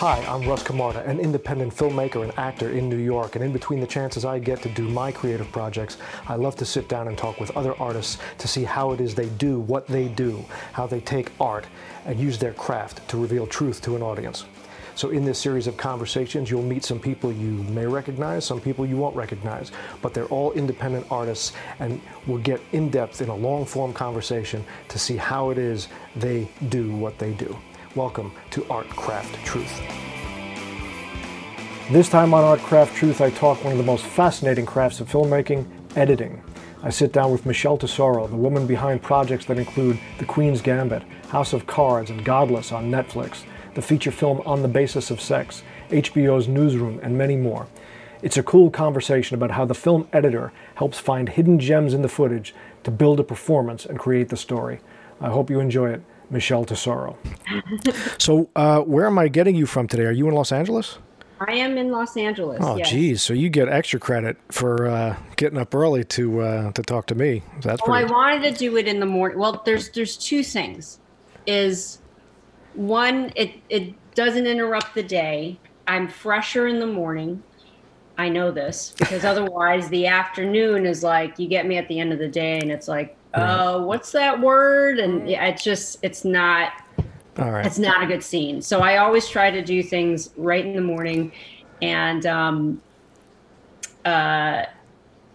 Hi, I'm Russ Camarda, an independent filmmaker and actor in New York. And in between the chances I get to do my creative projects, I love to sit down and talk with other artists to see how it is they do what they do, how they take art and use their craft to reveal truth to an audience. So, in this series of conversations, you'll meet some people you may recognize, some people you won't recognize, but they're all independent artists, and we'll get in depth in a long form conversation to see how it is they do what they do. Welcome to Art Craft Truth. This time on Art Craft Truth, I talk one of the most fascinating crafts of filmmaking editing. I sit down with Michelle Tesoro, the woman behind projects that include The Queen's Gambit, House of Cards, and Godless on Netflix, the feature film On the Basis of Sex, HBO's Newsroom, and many more. It's a cool conversation about how the film editor helps find hidden gems in the footage to build a performance and create the story. I hope you enjoy it. Michelle Tesoro. so, uh, where am I getting you from today? Are you in Los Angeles? I am in Los Angeles. Oh, yes. geez. So you get extra credit for uh, getting up early to uh, to talk to me. That's well, pretty. I wanted to do it in the morning. Well, there's there's two things. Is one, it it doesn't interrupt the day. I'm fresher in the morning. I know this because otherwise the afternoon is like you get me at the end of the day and it's like uh, what's that word? And yeah, it's just, it's not, All right. it's not a good scene. So I always try to do things right in the morning. And, um, uh,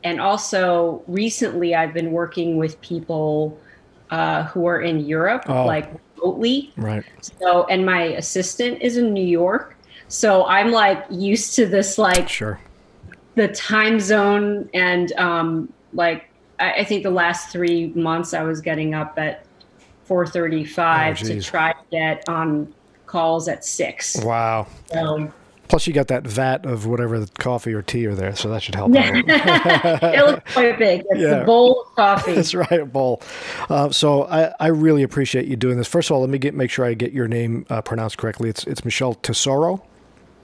and also recently I've been working with people, uh, who are in Europe, Oh. like remotely. Right. So, and my assistant is in New York. So I'm like used to this, like, Sure. the time zone and um like I, I think the last three months I was getting up at four thirty five Oh, to try to get on calls at six. Wow. So Plus, you got that vat of whatever the coffee or tea are there, so that should help. out. it looks quite big. It's Yeah. a bowl of coffee. That's right, a bowl. Uh, so I, I really appreciate you doing this. First of all, let me get make sure I get your name uh, pronounced correctly. It's it's Michelle Tesoro.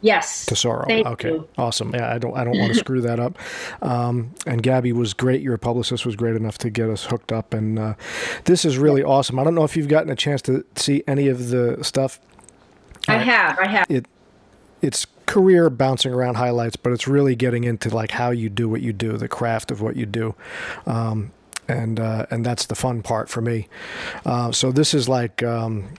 Yes. Tesoro. Thank okay, you. awesome. Yeah, I don't I don't want to screw that up. Um, and Gabby was great. Your publicist was great enough to get us hooked up, and uh, this is really awesome. I don't know if you've gotten a chance to see any of the stuff. I have. I have. It it's career bouncing around highlights, but it's really getting into like how you do what you do, the craft of what you do. Um, and uh, and that's the fun part for me. Uh, so this is like um,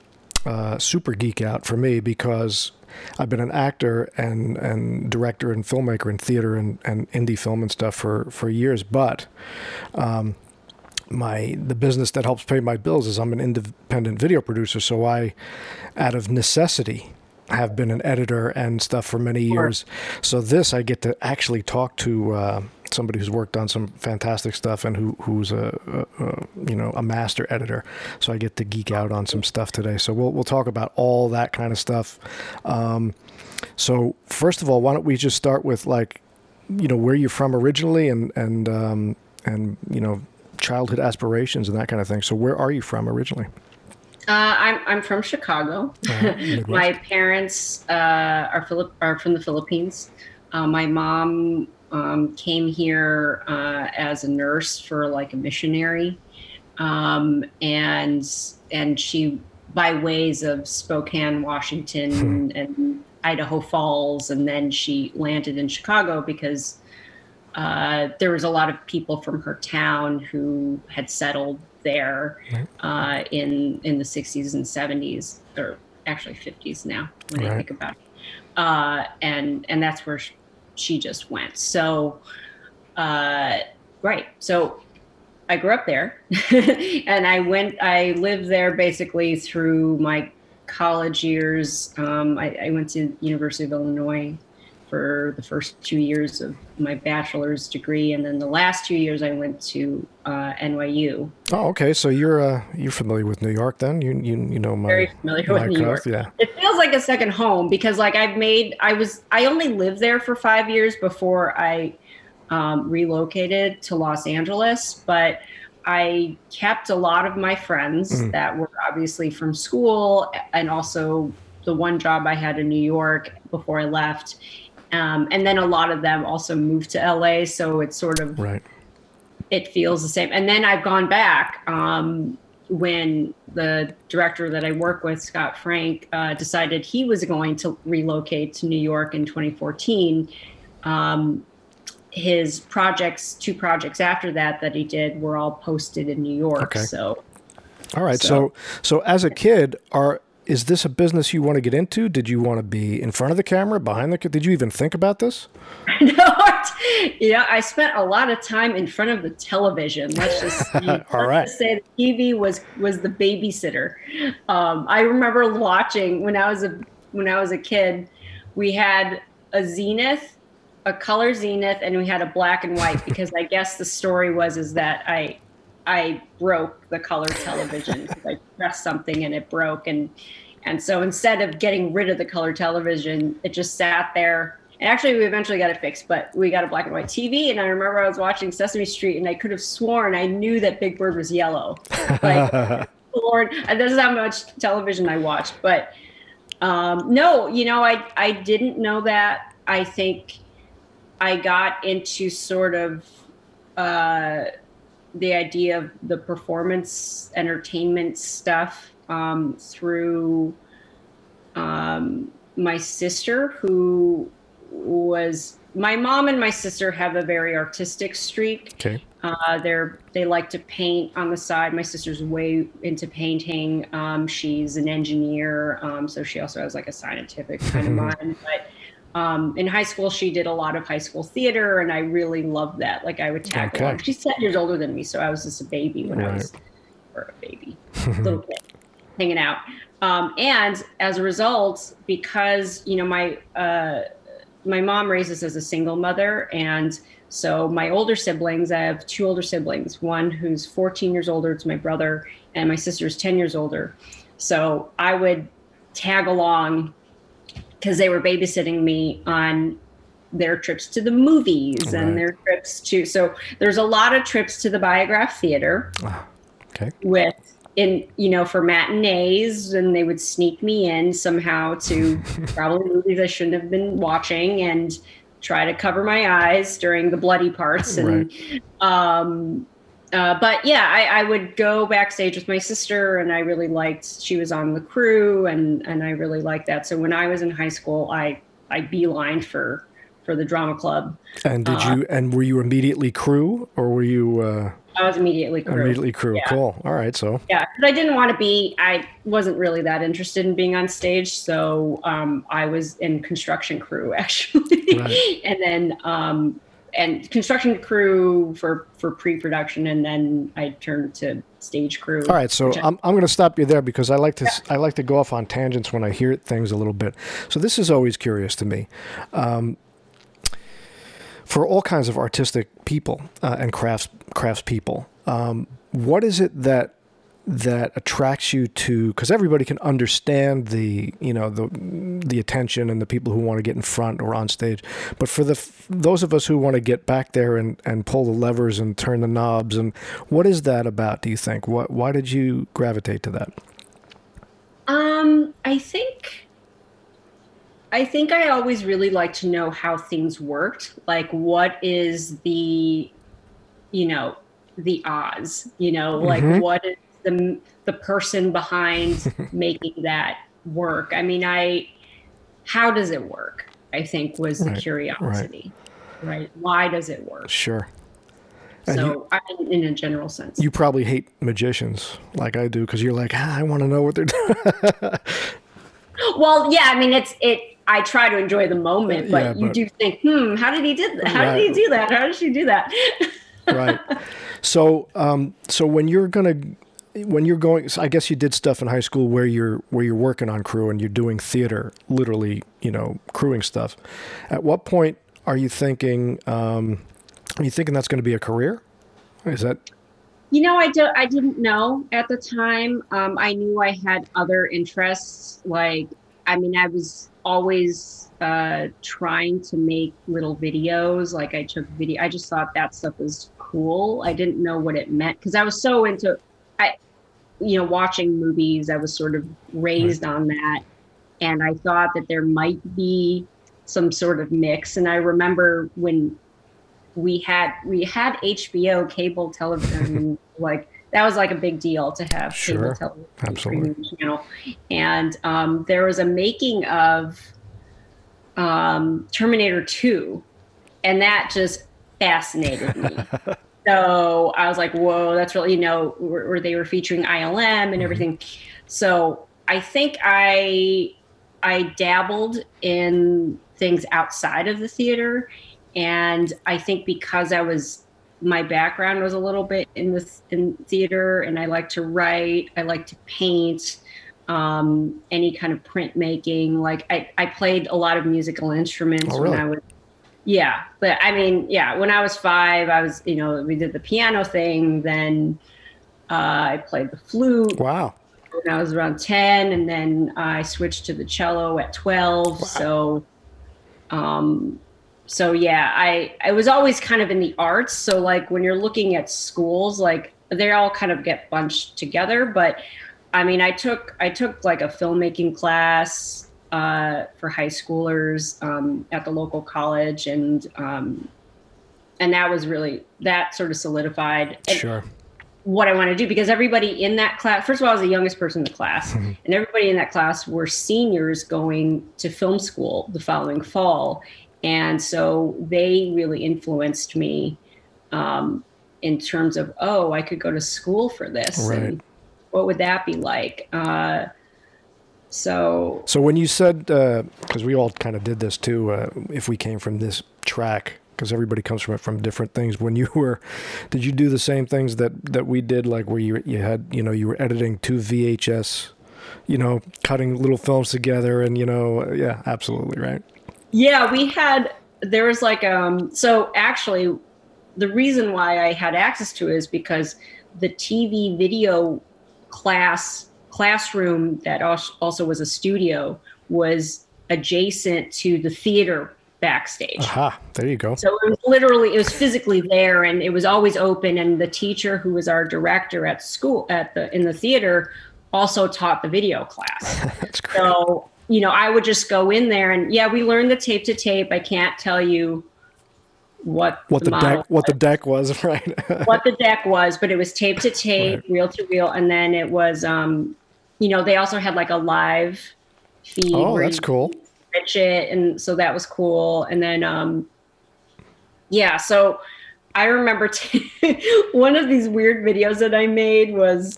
uh, super geek out for me because I've been an actor and and director and filmmaker in theater and, and indie film and stuff for for years, but um, my the business that helps pay my bills is I'm an independent video producer, so I, out of necessity, have been an editor and stuff for many years. So this I get to actually talk to uh, somebody who's worked on some fantastic stuff and who who's a, a, a you know a master editor. So I get to geek out on some stuff today. So we'll we'll talk about all that kind of stuff. Um, so first of all, why don't we just start with like you know where you're from originally and and um, and you know childhood aspirations and that kind of thing. So where are you from originally? Uh, I'm I'm from Chicago. Midwest. my parents uh, are Philip are from the Philippines. Uh, my mom um, came here uh, as a nurse for like a missionary, um, and and she by ways of Spokane, Washington, and Idaho Falls, and then she landed in Chicago because uh, there was a lot of people from her town who had settled there uh, in in the 60s and 70s, or actually 50s now when I think about it. Uh, and and that's where she just went. So, uh, right. So I grew up there, and I went. I lived there basically through my college years. Um, I, I went to University of Illinois for the first two years of my bachelor's degree, and then the last two years I went to uh, NYU. Oh, okay. So you're uh, you're familiar with New York then? You you you know my Very familiar my with New? York. Yeah. It feels like a second home because, like, I've made. I was. I only lived there for five years before I um, relocated to Los Angeles, but I kept a lot of my friends Mhm. that were obviously from school, and also the one job I had in New York before I left. Um, and then a lot of them also moved to LA, so it's sort of Right. it feels the same. And then I've gone back um, when the director that I work with, Scott Frank, uh, decided he was going to relocate to New York in 2014, um, his projects, two projects after that that he did, were all posted in New York. Okay. So, All right. So, so as a kid, are is this a business you want to get into? Did you want to be in front of the camera, behind the? ca- Did you even think about this? no, yeah, I spent a lot of time in front of the television. Let's just, All right. say the TV was was the babysitter. Um, I remember watching when I was a when I was a kid. We had a Zenith, a color Zenith, and we had a black and white because I guess the story was is that I I broke the color television because I pressed something and it broke and and so instead of getting rid of the color television, it just sat there. And actually, we eventually got it fixed, but we got a black and white TV. And I remember I was watching Sesame Street, and I could have sworn I knew that Big Bird was yellow. Like, Lord, this is how much television I watched. But um, no, you know, I I didn't know that. I think I got into sort of uh, the idea of the performance entertainment stuff um, through um, my sister, who was my mom and my sister have a very artistic streak. Okay. Uh, they're they like to paint on the side. My sister's way into painting. Um, she's an engineer, um, so she also has like a scientific kind of mind. But um, in high school, she did a lot of high school theater, and I really loved that. Like I would tag Okay. along. She's ten years older than me, so I was just a baby when I was, or a baby, little kid, hanging out. Um, and as a result, because you know my uh, my mom raised us as a single mother, and so my older siblings, I have two older siblings. One who's 14 years older, it's my brother, and my sister's 10 years older. So I would tag along because they were babysitting me on their trips to the movies Right. and their trips to. So there's a lot of trips to the Biograph Theater Okay. with in you know for matinees and they would sneak me in somehow to probably movies I shouldn't have been watching and try to cover my eyes during the bloody parts and um uh, but yeah I, I would go backstage with my sister and I really liked she was on the crew and and I really liked that so when I was in high school I I beelined for for the drama club And did Uh, you? And were you immediately crew, or were you uh, I was immediately crew. immediately crew? Yeah. Cool. All right. So Yeah, because I didn't want to be. I wasn't really that interested in being on stage, so um, I was in construction crew actually, Right. and then um, and construction crew for for pre-production, and then I turned to stage crew. All right, so I- I'm, I'm going to stop you there because I like to I like to go off on tangents when I hear things a little bit. So this is always curious to me. Um, for all kinds of artistic people uh, and crafts crafts people, um, what is it that that attracts you to? Because everybody can understand the you know the the attention and the people who want to get in front or on stage, but for the those of us who want to get back there and, and pull the levers and turn the knobs and what is that about? Do you think? What why did you gravitate to that? Um, I think I think I always really like to know how things worked. Like what is the you know, the odds, you know, like Mhm. what is the the person behind making that work? I mean, I how does it work? I think was the Right, curiosity. Right. Why does it work? Sure. And so, you, I, in a general sense. you probably hate magicians like I do because you're like, ah, I want to know what they're doing. Well, yeah, I mean, it's it. I try to enjoy the moment, but Yeah, you do think, hmm, how did he did that? How Right. did he do that? How did she do that? right. So, um, so when you're gonna, when you're going, so I guess you did stuff in high school where you're where you're working on crew and you're doing theater, literally, you know, crewing stuff. At what point are you thinking? Um, are you thinking that's going to be a career? Is that You know, I don't I didn't know at the time. Um, I knew I had other interests. Like, I mean, I was always uh, trying to make little videos. Like, I took video. I just thought that stuff was cool. I didn't know what it meant because I was so into, I, you know, watching movies. I was sort of raised on that, and I thought that there might be some sort of mix. And I remember when we had we had HBO cable television like that was like a big deal to have Sure. cable television Absolutely. channel. And um, there was a making of um, Terminator 2, and that just fascinated me. so I was like, whoa, that's really, you know, where, where they were featuring ILM and everything. So I think I I dabbled in things outside of the theater, and I think because I was my background was a little bit in the in theater, and I like to write, I like to paint, um, any kind of printmaking. Like I, I played a lot of musical instruments Oh, when? I was yeah, but I mean, yeah, when I was five, I was, you know, we did the piano thing. Then uh, I played the flute Wow. when I was around 10, and then I switched to the cello at 12. Wow. So, um, so yeah, I, I was always kind of in the arts. So, like, when you're looking at schools, like, they all kind of get bunched together. But I mean, I took, I took like a filmmaking class uh, for high schoolers um, at the local college, and um, and that was really that sort of solidified Sure. what I want to do because everybody in that class, first of all, I was the youngest person in the class, and everybody in that class were seniors going to film school the following fall. And so they really influenced me um, in terms of, oh, I could go to school for this. Right. And what would that be like? Uh, so So when you said, because we all kind of did this too, uh, if we came from this track, because everybody comes from it from different things. When you were, did you do the same things that that we did, like where you you had, you know, you were editing two VHS, you know, cutting little films together, and you know, yeah, absolutely right. Yeah, we had there was like um so actually the reason why I had access to it is because the TV video class classroom that also was a studio was adjacent to the theater backstage. Aha, there you go. So it was literally, it was physically there, and it was always open. And the teacher, who was our director at school at the in the theater, also taught the video class. That's great. So, you know, I would just go in there and yeah, we learned the tape to tape. I can't tell you what what the model deck, what the deck was, right? what the deck was, but it was tape to tape, reel to reel, and then it was um, you know, they also had like a live feed. oh, that's cool. switch it, and so that was cool. And then um, yeah, so I remember t- one of these weird videos that I made was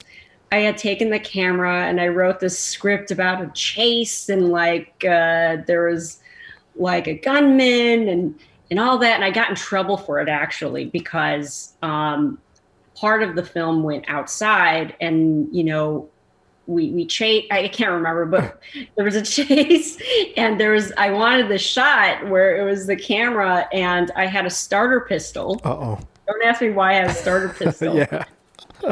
I had taken the camera and I wrote this script about a chase and like uh, there was like a gunman and and all that and I got in trouble for it actually because um, part of the film went outside and you know we we chase I can't remember but there was a chase and there was I wanted the shot where it was the camera and I had a starter pistol oh. don't ask me why I had a starter pistol Yeah.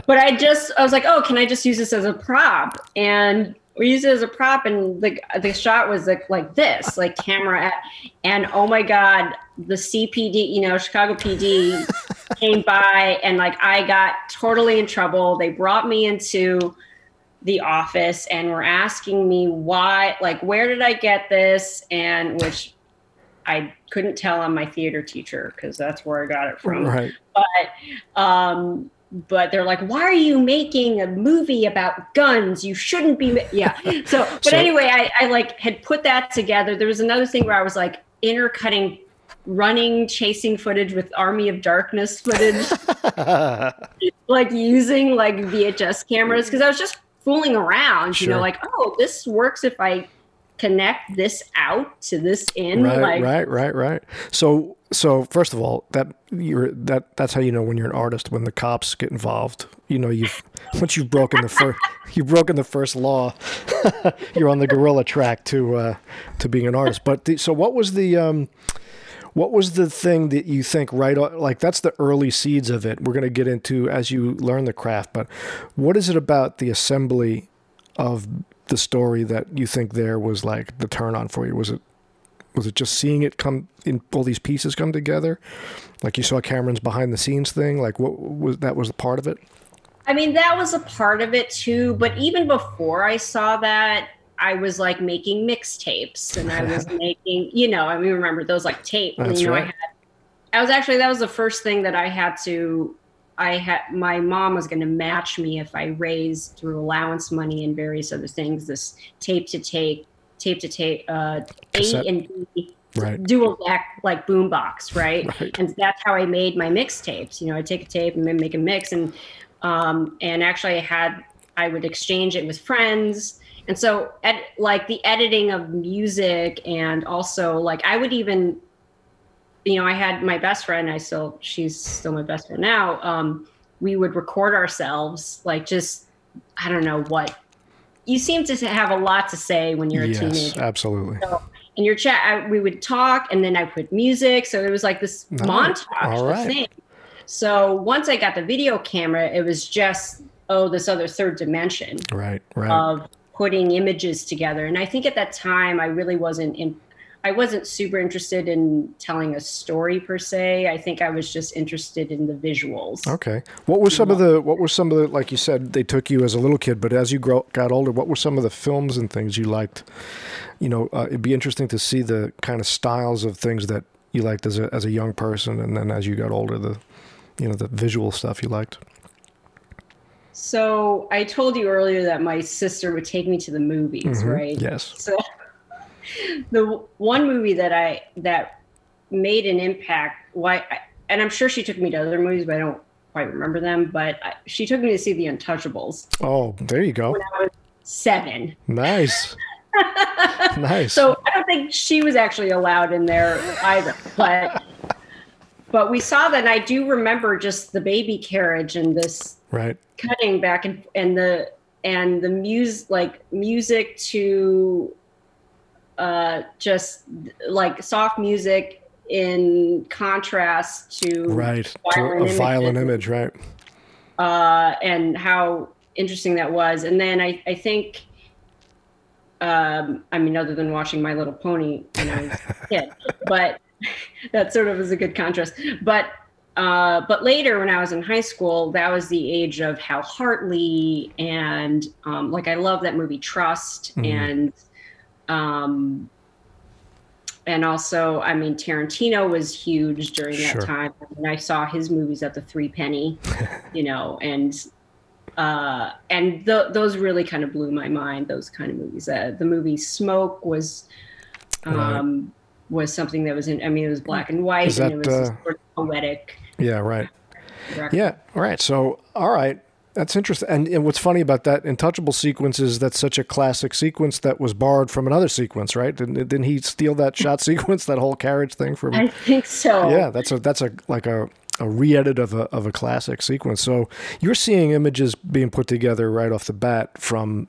but I just I was like, oh, can I just use this as a prop? And we used it as a prop, and the the shot was like like this, like camera at, and oh my god, the CPD, you know, Chicago PD came by, and like I got totally in trouble. They brought me into the office and were asking me why, like, where did I get this, and which I couldn't tell on my theater teacher because that's where I got it from. Right. but um but they're like why are you making a movie about guns? You shouldn't be ma-" yeah. So but So- anyway I, I like had put that together. There was another thing where i was like intercutting running chasing footage with army of darkness footage. Like using like vhs cameras because i was just fooling around you know like oh this works if i connect this out to this in right, like right, right, right. So, so first of all, that you're that that's how you know when you're an artist when the cops get involved. You know, you've once you've broken the first you've broken the first law, you're on the guerrilla track to uh, to being an artist. But the, so, what was the um, what was the thing that you think right like that's the early seeds of it? We're going to get into as you learn the craft, but what is it about the assembly of the story that you think there was like the turn on for you? Was it was it just seeing it come in all these pieces come together like you saw cameron's behind the scenes thing like what was that was a part of it I mean, that was a part of it too. But even before I saw that, I was like making mixtapes and I was making, you know, I mean, remember those like tape. That's you know, I right. had, I was actually, that was the first thing that I had to, I had my mom was going to match me if I raised through allowance money and various other things. This tape to tape, tape to tape, uh, A and B Right. dual deck like boombox, right? Right. And that's how I made my mixtapes. You know, I take a tape and then make a mix, and um, and actually I had I would exchange it with friends, and so ed- like the editing of music, and also like I would even, you know, I had my best friend. I still she's still my best friend now. Um, we would record ourselves, like just I don't know what. You seem to have a lot to say when you're a yes, teenager absolutely. in your chat I, we would talk and then i put music so it was like this montage All right. thing so once i got the video camera it was just oh this other third dimension Right. Right. of putting images together and i think at that time i really wasn't in i wasn't super interested in telling a story per se i think i was just interested in the visuals Okay. What were some of the what were some of the like you said they took you as a little kid, but as you grow, got older, what were some of the films and things you liked? You know, uh, it'd be interesting to see the kind of styles of things that you liked as a as a young person, and then as you got older, the you know the visual stuff you liked. So i told you earlier that my sister would take me to the movies Mhm. right Yes. So the one movie that I that made an impact, why, and I'm sure she took me to other movies, but I don't quite remember them. But I, she took me to see The Untouchables Oh, there you go. when I was seven. Nice. nice. So I don't think she was actually allowed in there either. But but we saw that. And I do remember just the baby carriage and this right. cutting back and and the and the music like music to uh just like soft music in contrast to Right. To a violent image. Right. uh and how interesting that was and then i i think um i mean other than watching my little pony when i was a kid but that sort of is a good contrast but uh, but later, when I was in high school, that was the age of Hal Hartley, and um, like I love that movie Trust, Mhm. and um, and also, I mean, Tarantino was huge during that Sure. time. And I saw his movies at the Three Penny, you know, and uh, and th- those really kind of blew my mind. Those kind of movies. Uh, the movie Smoke was um, was something that was in. I mean, it was black and white, Is and it that, was uh, sort of poetic. Yeah. Right. record. Yeah. All right. So, all right. That's interesting. And, and what's funny about that Untouchable sequence is that's such a classic sequence that was borrowed from another sequence, right? Didn't, didn't he steal that shot sequence, that whole carriage thing from? I think so. Yeah, that's a that's a like a, a re-edit of a of a classic sequence. So you're seeing images being put together right off the bat from.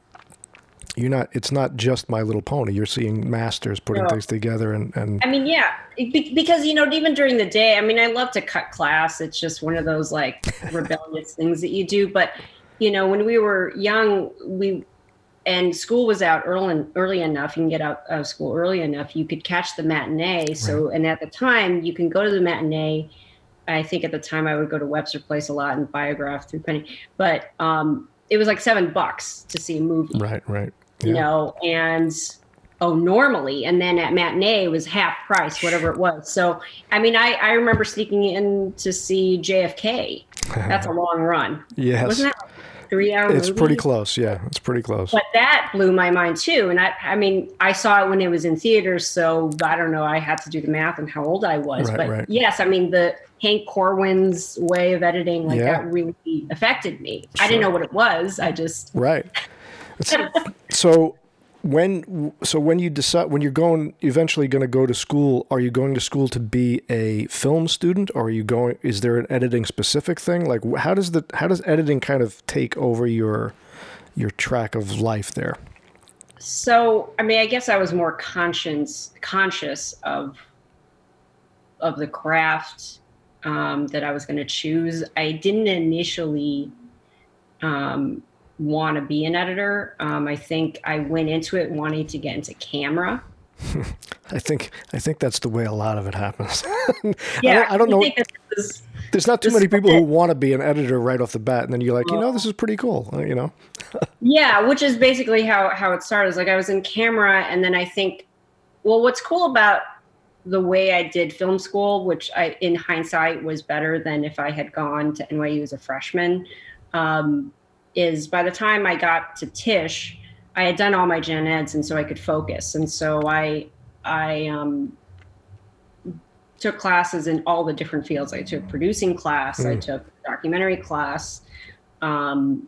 You're not. It's not just My Little Pony. You're seeing masters putting No. things together, and and I mean, yeah, be- because you know, even during the day, I mean, I love to cut class. It's just one of those like rebellious things that you do. But you know, when we were young, we and school was out early early enough. You can get out of school early enough. You could catch the matinee. So, and at the time, you can go to the matinee. I think at the time I would go to Webster Place a lot and Biograph Three Penny, but um, it was like seven bucks to see a movie right, right. You Yeah. know, and oh, normally, and then at matinee it was half price, whatever it was. So, I mean, I, I remember sneaking in to see JFK. That's a long run. yes, Wasn't that three hour it's movie? pretty close. Yeah, it's pretty close. But that blew my mind too. And I, I mean, I saw it when it was in theaters, so I don't know. I had to do the math and how old I was. Right, but right. yes, I mean, the Hank Corwin's way of editing, like Yeah. that really affected me. I didn't know what it was. I just, Right. So when so when you decide when you're going eventually going to go to school, are you going to school to be a film student, or are you going? Is there an editing specific thing? Like how does the how does editing kind of take over your your track of life there? So, I mean, I guess I was more conscious conscious of of the craft um, that I was going to choose. I didn't initially um, want to be an editor. Um, I think I went into it wanting to get into camera. I think I think that's the way a lot of it happens. Yeah, I don't know. think that this is- There's not too many people who want to be an editor right off the bat, and then you're like, you know, this is pretty cool. uh, You know, Yeah, which is basically how how it started. It's like I was in camera, and then I think, well, what's cool about the way I did film school, which I, in hindsight, was better than if I had gone to NYU as a freshman, um, is by the time I got to Tisch, I had done all my gen eds, and so I could focus. And so I, I um, took classes in all the different fields. I took producing class, mm. I took documentary class. Um,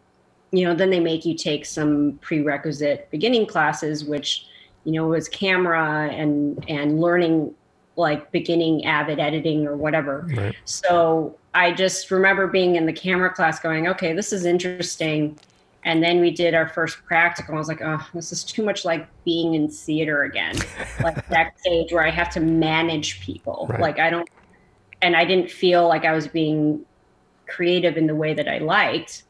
you know, then they make you take some prerequisite beginning classes, which you know was camera and and learning like beginning avid editing or whatever. Right. So I just remember being in the camera class going, okay, this is interesting. And then we did our first practical. I was like, oh, this is too much like being in theater again, like backstage where I have to manage people. Right. Like I don't, and I didn't feel like I was being creative in the way that I liked.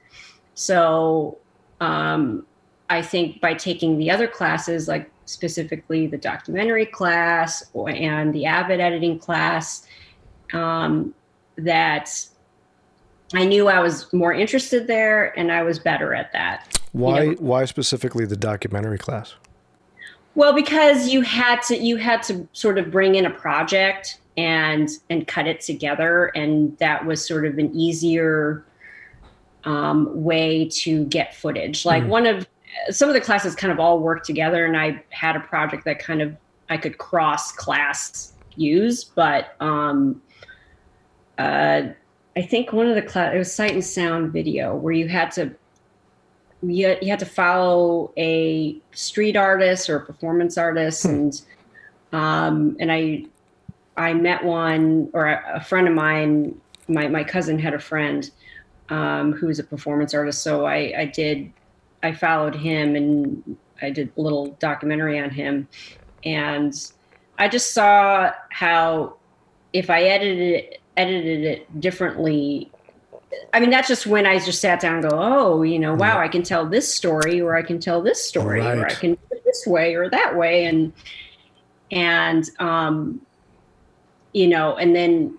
So um, I think by taking the other classes, like specifically the documentary class and the Avid editing class, um, that I knew I was more interested there and I was better at that. Why you know? why specifically the documentary class? Well, because you had to you had to sort of bring in a project and and cut it together and that was sort of an easier um, way to get footage. Like mm. one of some of the classes kind of all worked together and I had a project that kind of I could cross class use, but um, uh, I think one of the class it was sight and sound video where you had to you, you had to follow a street artist or a performance artist hmm. and um, and I I met one or a, a, friend of mine my my cousin had a friend um, who was a performance artist so I I did I followed him and I did a little documentary on him and I just saw how if I edited it edited it differently I mean, that's just when I just sat down and go, oh, you know, wow, I can tell this story, or I can tell this story, right. or I can do it this way or that way, and and um, you know, and then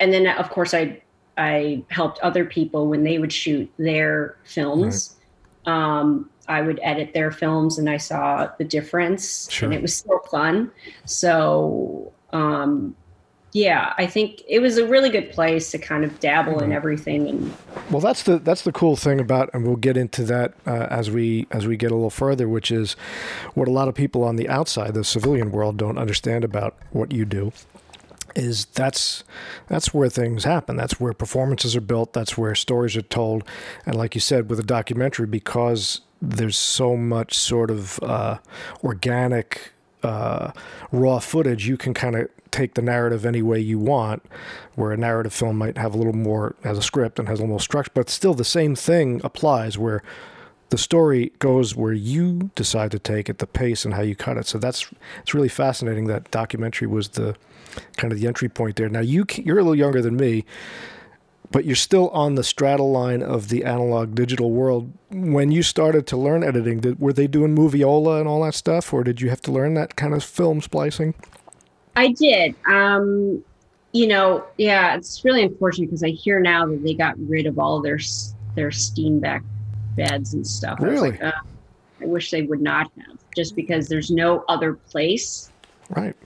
and then of course I I helped other people when they would shoot their films. Right. Um, I would edit their films, and I saw the difference, sure. and it was so fun. So um, yeah, I think it was a really good place to kind of dabble mm-hmm. in everything. And well, that's the that's the cool thing about, and we'll get into that uh, as we as we get a little further, which is what a lot of people on the outside, the civilian world, don't understand about what you do. Is that's that's where things happen. That's where performances are built. That's where stories are told. And like you said, with a documentary, because there's so much sort of uh, organic uh, raw footage, you can kind of take the narrative any way you want, where a narrative film might have a little more, as a script and has a little structure, but still the same thing applies where the story goes where you decide to take it, the pace and how you cut it. So that's, it's really fascinating that documentary was the kind of the entry point there. Now you, you're a little younger than me, but you're still on the straddle line of the analog digital world. When you started to learn editing, did, were they doing Moviola and all that stuff, or did you have to learn that kind of film splicing? I did. Um, you know, yeah, it's really unfortunate because I hear now that they got rid of all their their Steenbeck beds and stuff. Really? I, like, I wish they would not have, just because there's no other place. Right.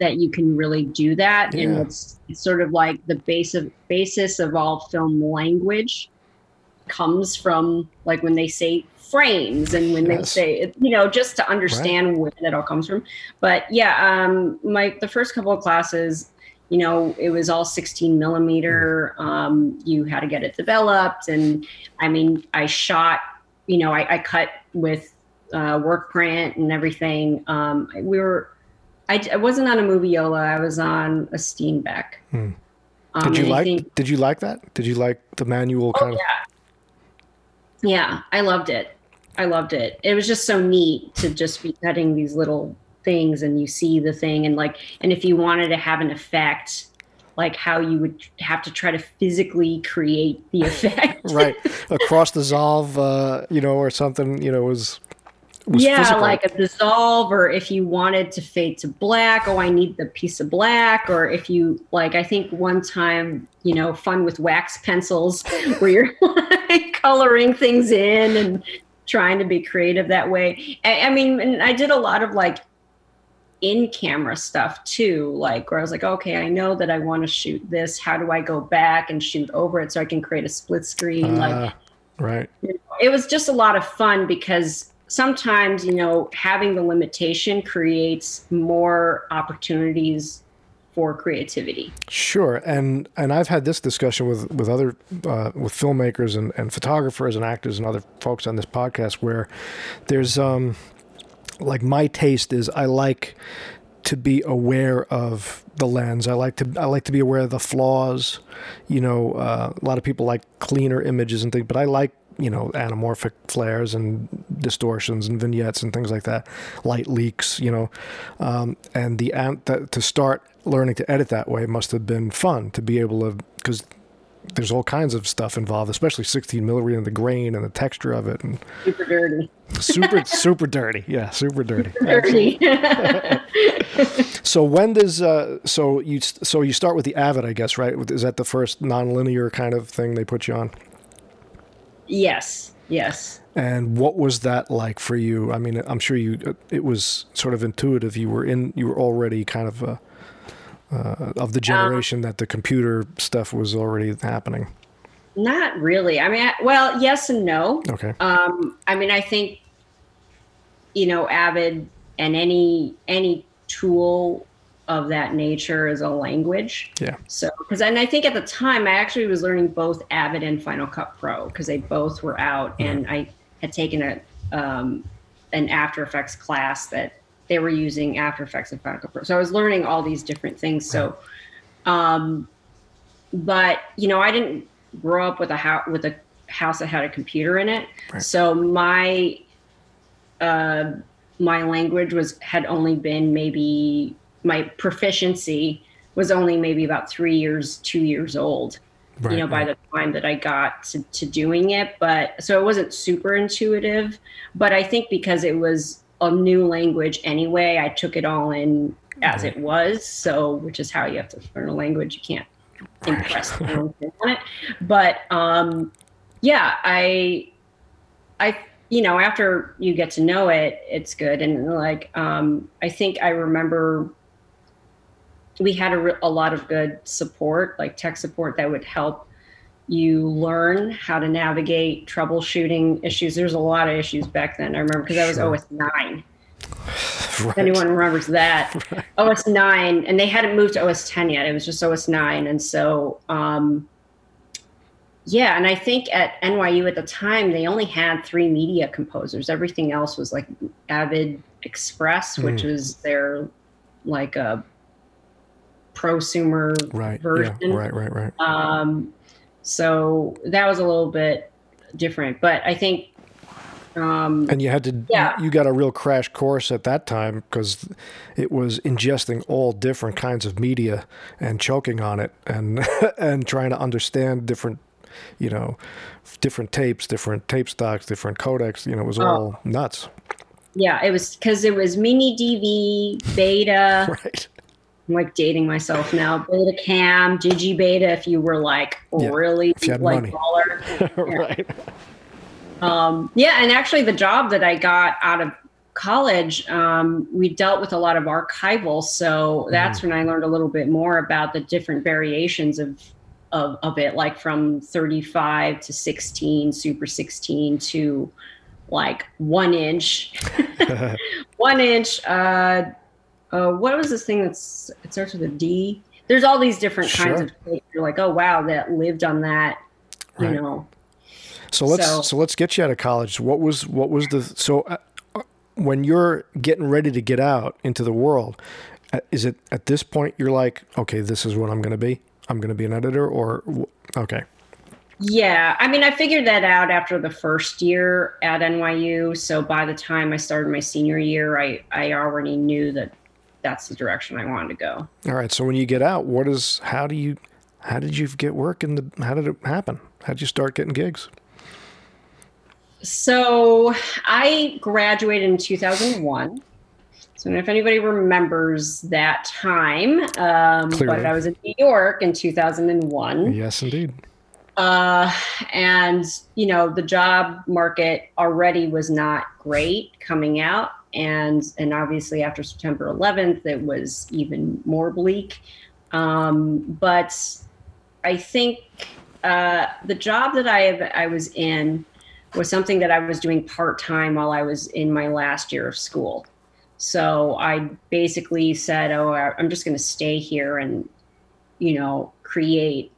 That you can really do that, yeah. and it's, it's sort of like the base of basis of all film language comes from like when they say frames and when yes. they say you know just to understand right. where that all comes from but yeah um my the first couple of classes you know it was all 16 millimeter um you had to get it developed and i mean i shot you know i, I cut with uh, work print and everything um we were I, I wasn't on a moviola i was on a steenbeck hmm. Um, did you like? Think, did you like that? Did you like the manual oh, kind of? Yeah, yeah, I loved it. I loved it. It was just so neat to just be cutting these little things and you see the thing and like and if you wanted to have an effect like how you would have to try to physically create the effect right across dissolve uh you know or something you know was, was yeah physical. like a dissolve or if you wanted to fade to black oh i need the piece of black or if you like i think one time you know fun with wax pencils where you're like coloring things in and trying to be creative that way. I, I mean, and I did a lot of like in camera stuff too, like where I was like, okay, I know that I want to shoot this. How do I go back and shoot over it so I can create a split screen? like, Ah, right. it was just a lot of fun because sometimes, you know, having the limitation creates more opportunities for creativity. Sure, and and I've had this discussion with with other uh, with filmmakers and, and photographers and actors and other folks on this podcast where there's um like my taste is I like to be aware of the lens. I like to I like to be aware of the flaws. You know, uh, a lot of people like cleaner images and things, but I like you know anamorphic flares and distortions and vignettes and things like that, light leaks. You know, um, and the to start learning to edit that way must have been fun to be able to because there's all kinds of stuff involved, especially 16 millimeter and the grain and the texture of it, and Super dirty. super super dirty. Yeah, super dirty. Dirty. So when does uh, so you so you start with the Avid, I guess, right? Is that the first nonlinear kind of thing they put you on? Yes. Yes. And what was that like for you? I mean, I'm sure you it was sort of intuitive. You were in you were already kind of uh, uh, of the generation that the computer stuff was already happening. Not really. I mean, I, well, yes and no. Okay. Um, I mean, I think you know, Avid and any any tool of that nature is a language. Yeah. So, because and I think at the time I actually was learning both Avid and Final Cut Pro because they both were out, and I had taken a um, an After Effects class that they were using After Effects and Final Cut Pro. So I was learning all these different things. So, um, but you know, I didn't grow up with a house with a house that had a computer in it. Right. So my uh, my language was had only been maybe my proficiency was only maybe about three years, two years old. Right, you know, by the time that I got to, to doing it, but so it wasn't super intuitive. But I think because it was a new language anyway, I took it all in as it was. So, which is how you have to learn a language. You can't impress on it. But um, yeah, I, I, you know, after you get to know it, it's good. And like, um, I think I remember we had a, re- a lot of good support, like tech support that would help you learn how to navigate troubleshooting issues. There's a lot of issues back then. I remember because I was Sure. OS nine. If anyone remembers that, OS nine, and they hadn't moved to OS ten yet. It was just OS nine, and so um, yeah. And I think at NYU at the time they only had three media composers. Everything else was like Avid Express, which was their like a prosumer Right. version. Yeah. Right. Right. Right. Um, so that was a little bit different, but I think um, And you had to, Yeah. you got a real crash course at that time because it was ingesting all different kinds of media and choking on it and and trying to understand different, you know, different tapes, different tape stocks, different codecs. You know, it was all nuts. yeah, it was because it was mini DV, beta. Right. I'm like dating myself now. Beta cam, digi beta. If you were like Yeah, really if you had like money. baller. right. Um, yeah, and actually, the job that I got out of college, um, we dealt with a lot of archival. So that's Mm-hmm. when I learned a little bit more about the different variations of, of, of it, like from 35 to 16, super 16 to like one inch, one inch. Uh, uh, what was this thing that's it starts with a D? There's all these different kinds of. things. You're like, oh wow, that lived on that. You Right. know, So let's So- so, let's get you out of college. What was what was the so uh, uh, when you're getting ready to get out into the world, uh, is it at this point you're like, okay, this is what I'm going to be. I'm going to be an editor, or okay, Yeah, I mean, I figured that out after the first year at NYU. So by the time I started my senior year, I I already knew that that's the direction I wanted to go. all right. So when you get out, what is how do you how did you get work in the how did it happen? How did you start getting gigs? So I graduated in 2001. So if anybody remembers that time, um, but I was in New York in 2001. Yes, indeed. Uh, and you know the job market already was not great coming out and and obviously after September 11th, it was even more bleak. Um, but I think uh, the job that I have, I was in was something that I was doing part time while I was in my last year of school. So I basically said, "Oh, I'm just going to stay here and, you know, create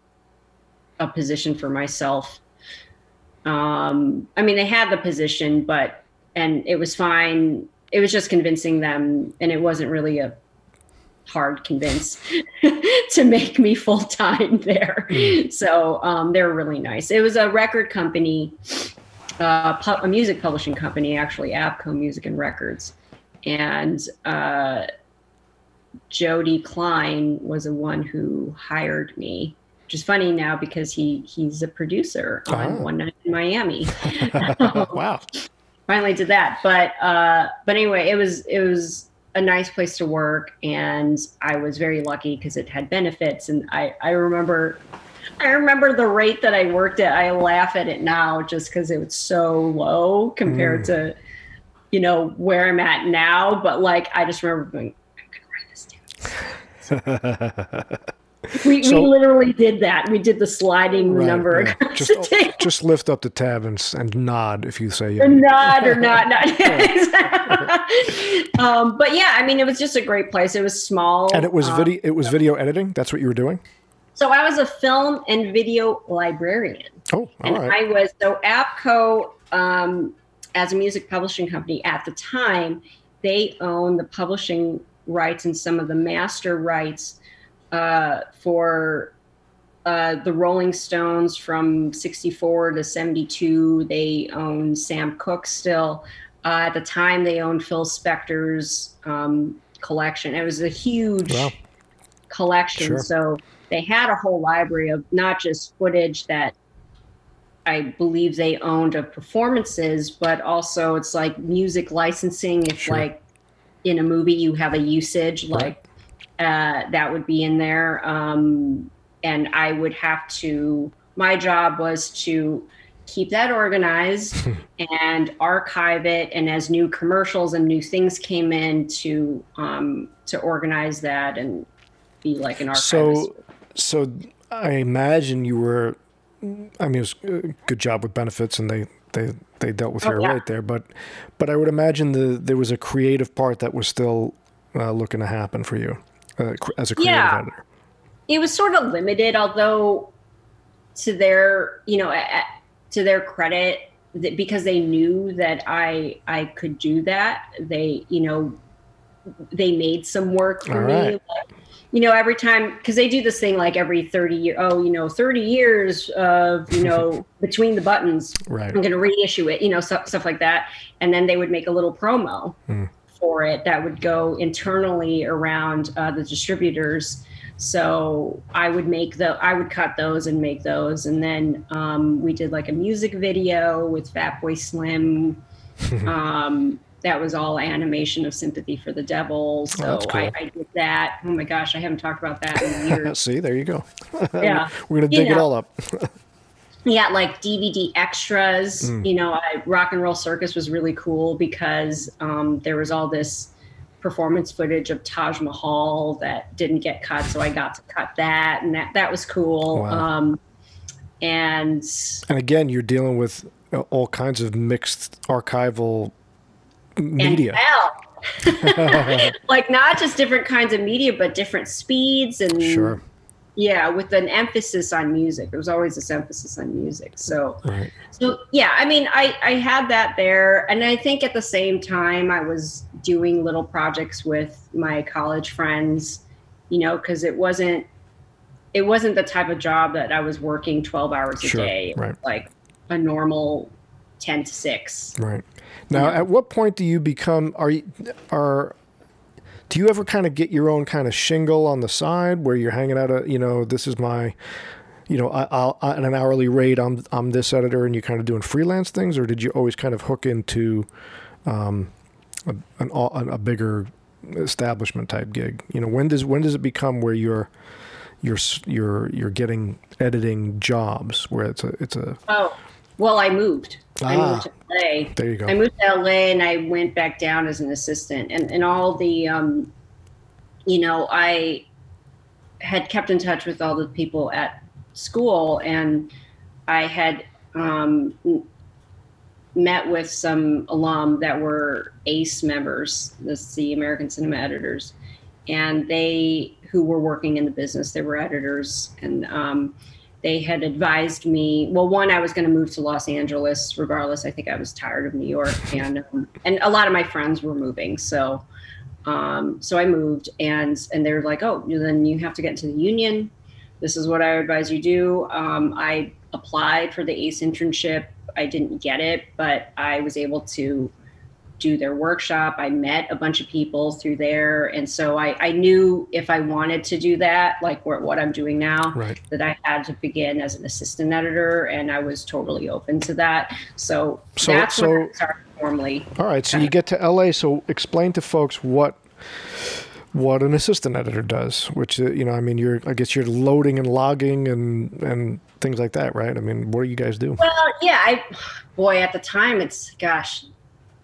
a position for myself." Um, I mean, they had the position, but and it was fine. It was just convincing them, and it wasn't really a hard convince to make me full time there. Mm. So um, they're really nice. It was a record company, uh, pu- a music publishing company, actually, ABKCO Music and Records. And uh, Jody Klein was the one who hired me, which is funny now because he he's a producer on oh. One Night in Miami. wow. Finally did that, but uh, but anyway, it was it was a nice place to work and I was very lucky because it had benefits and I, I remember I remember the rate that I worked at. I laugh at it now just because it was so low compared mm. to, you know, where I'm at now. But like, I just remember going, I'm gonna write this down. We, so, we literally did that. We did the sliding right, number. Yeah. Just, just lift up the tab and, and nod if you say yeah. nod or not. nod. um, but yeah, I mean, it was just a great place. It was small, and it was um, video. It was video editing. That's what you were doing. So I was a film and video librarian. Oh, and right. I was so ABKCO um, as a music publishing company at the time. They own the publishing rights and some of the master rights uh, for uh, the Rolling Stones from 64 to 72. They own Sam Cooke still. Uh, at the time, they owned Phil Spector's um, collection. It was a huge wow. collection. Sure. So they had a whole library of not just footage that I believe they owned of performances, but also it's like music licensing. If sure. like in a movie you have a usage, like uh, that would be in there. Um, and I would have to, my job was to keep that organized and archive it. And as new commercials and new things came in, to um, to organize that and be like an archivist. So, so I imagine you were. I mean, it was a good job with benefits, and they they they dealt with oh, yeah. right there. But but I would imagine the there was a creative part that was still uh, looking to happen for you uh, as a creative yeah. editor? It was sort of limited, although to their, you know, at, to their credit, that because they knew that I I could do that, they, you know, they made some work for me. Like, you know, every time because they do this thing like every 30 year, oh, you know, 30 years of, you know, between the buttons. Right. I'm gonna reissue it, you know, stuff, stuff like that. And then they would make a little promo. Mm for it that would go internally around uh, the distributors. So I would make the I would cut those and make those, and then um, we did like a music video with Fatboy Slim. um, that was all animation of sympathy for the devil. So oh, cool. I, I, did that. Oh my gosh, I haven't talked about that in years. See, there you go. yeah, we're gonna dig you know, it all up. Yeah, like DVD extras. Mm. You know, I, Rock and Roll Circus was really cool because um, there was all this performance footage of Taj Mahal that didn't get cut, so I got to cut that, and that that was cool. Wow. Um, and and again, you're dealing with all kinds of mixed archival media. like not just different kinds of media, but different speeds and sure yeah with an emphasis on music there was always this emphasis on music so right. so yeah i mean i i had that there and i think at the same time i was doing little projects with my college friends you know because it wasn't it wasn't the type of job that i was working 12 hours a sure. day right. like a normal 10 to 6 right now at what point do you become are you are do you ever kind of get your own kind of shingle on the side where you're hanging out a you know this is my you know I, will at an hourly rate I'm I'm this editor and you're kind of doing freelance things? Or did you always kind of hook into um, a, an, a bigger establishment type gig? You know when does when does it become where you're you're you're you're getting editing jobs where it's a it's a oh well I moved I Ah, moved to LA. there you go. I moved to LA and I went back down as an assistant, and and all the, um, you know, I had kept in touch with all the people at school, and I had um, met with some alum that were ACE members, that's the American Cinema Editors, and they who were working in the business, they were editors, and um, they had advised me. Well, one, I was going to move to Los Angeles, regardless. I think I was tired of New York, and um, and a lot of my friends were moving, so um, so I moved, and and they're like, oh, then you have to get into the union. This is what I advise you do. Um, I applied for the ACE internship. I didn't get it, but I was able to do their workshop. I met a bunch of people through there. And so I, I knew if I wanted to do that, like what, what I'm doing now, Right. that I had to begin as an assistant editor. And I was totally open to that. So, So- that's when I started formally. All right. So you get to LA. So explain to folks what what an assistant editor does. Which uh, you know, I mean, you're I guess you're loading and logging and and things like that, right? I mean, what do you guys do? Well, yeah, I, boy, at the time, it's, gosh,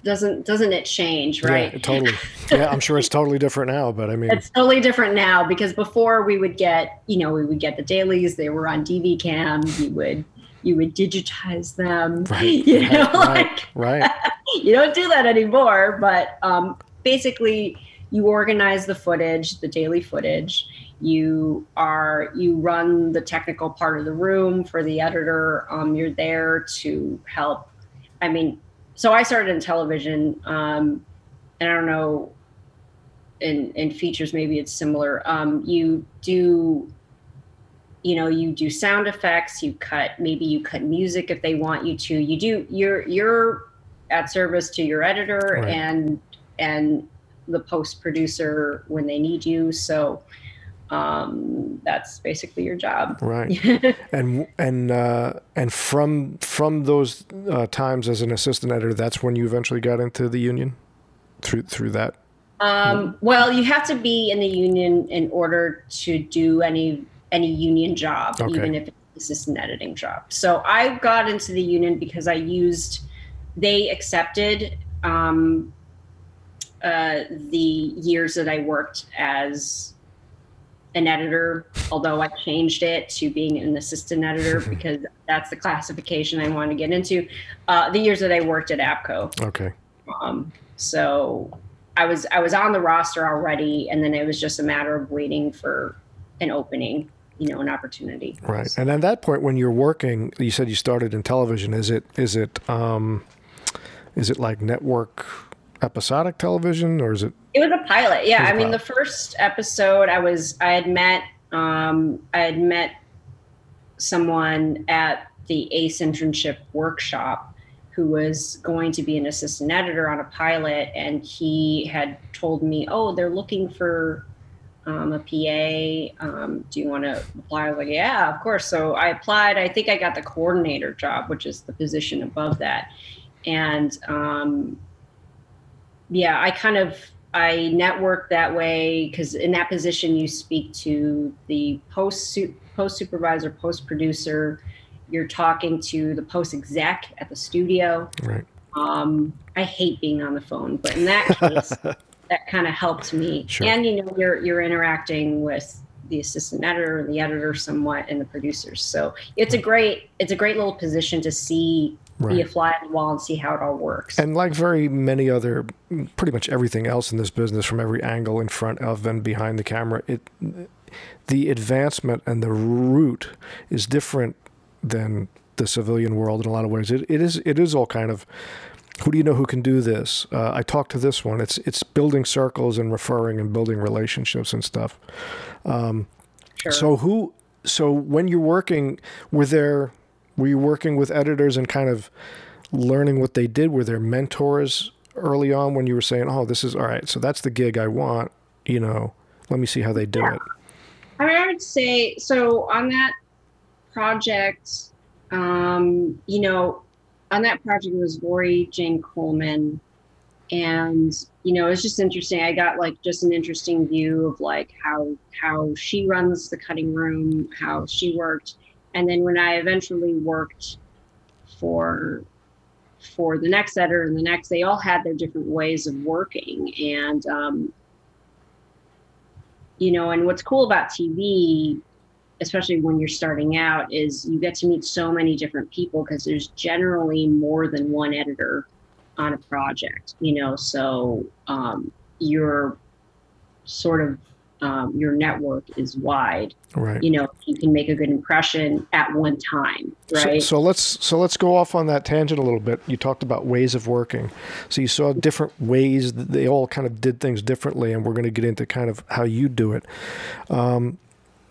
doesn't, doesn't it change, right? Yeah, totally. Yeah, I'm sure it's totally different now, but I mean, it's totally different now because before we would get you know we would get the dailies they were on dv cam you would you would digitize them Right, you know right, like right. you don't do that anymore but um, basically you organize the footage the daily footage you are you run the technical part of the room for the editor um, you're there to help i mean so i started in television um, and i don't know in in features maybe it's similar. Um, you do you know you do sound effects you cut maybe you cut music if they want you to. You do you're you're at service to your editor Right. and and the post producer when they need you. So um, that's basically your job Right. and and uh, and from from those uh, times as an assistant editor, that's when you eventually got into the union through through that. Um, well, you have to be in the union in order to do any any union job, Okay. even if it's an assistant editing job. So I got into the union because I used they accepted um, uh, the years that I worked as an editor, although I changed it to being an assistant editor because that's the classification I want to get into. Uh, the years that I worked at ABKCO. Okay. Um, so I was I was on the roster already, and then it was just a matter of waiting for an opening, you know, an opportunity. Right. And at that point, when you're working, you said you started in television. Is it is it um, is it like network episodic television, or is it? It was a pilot. Yeah, was mean, pilot. the first episode, I was I had met um, I had met someone at the ACE internship workshop who was going to be an assistant editor on a pilot, and he had told me, "Oh, they're looking for um, a PA. Um, do you want to apply?" I was like, "Yeah, of course." So I applied. I think I got the coordinator job, which is the position above that, and um, yeah, I kind of I network that way because in that position you speak to the post post supervisor, post producer. You're talking to the post exec at the studio. Right. Um, I hate being on the phone, but in that case, that kind of helped me. Sure. And you know, you're you're interacting with the assistant editor, and the editor, somewhat, and the producers. So it's a great it's a great little position to see be a fly on the wall and see how it all works. And like very many other, pretty much everything else in this business, from every angle in front of and behind the camera, it the advancement and the route is different than the civilian world in a lot of ways. It, it is it is all kind of who do you know who can do this? Uh, I talked to this one. It's it's building circles and referring and building relationships and stuff. Sure. So who? So when you're working, were there? Were you working with editors and kind of learning what they did? Were there mentors early on when you were saying, "Oh, this is all right. So that's the gig I want." You know, let me see how they do it. I mean, I would say so on that project. Um, you know, on that project it was Lori Jane Coleman, and you know, it's just interesting. I got like just an interesting view of like how how she runs the cutting room, how she worked, and then when I eventually worked for for the next editor and the next, they all had their different ways of working. And, um, you know, and what's cool about TV, especially when you're starting out, is you get to meet so many different people because there's generally more than one editor on a project, you know, so um, you're sort of um, your network is wide. Right. You know, you can make a good impression at one time, right? So, so, let's so let's go off on that tangent a little bit. You talked about ways of working. So you saw different ways that they all kind of did things differently, and we're going to get into kind of how you do it. Um,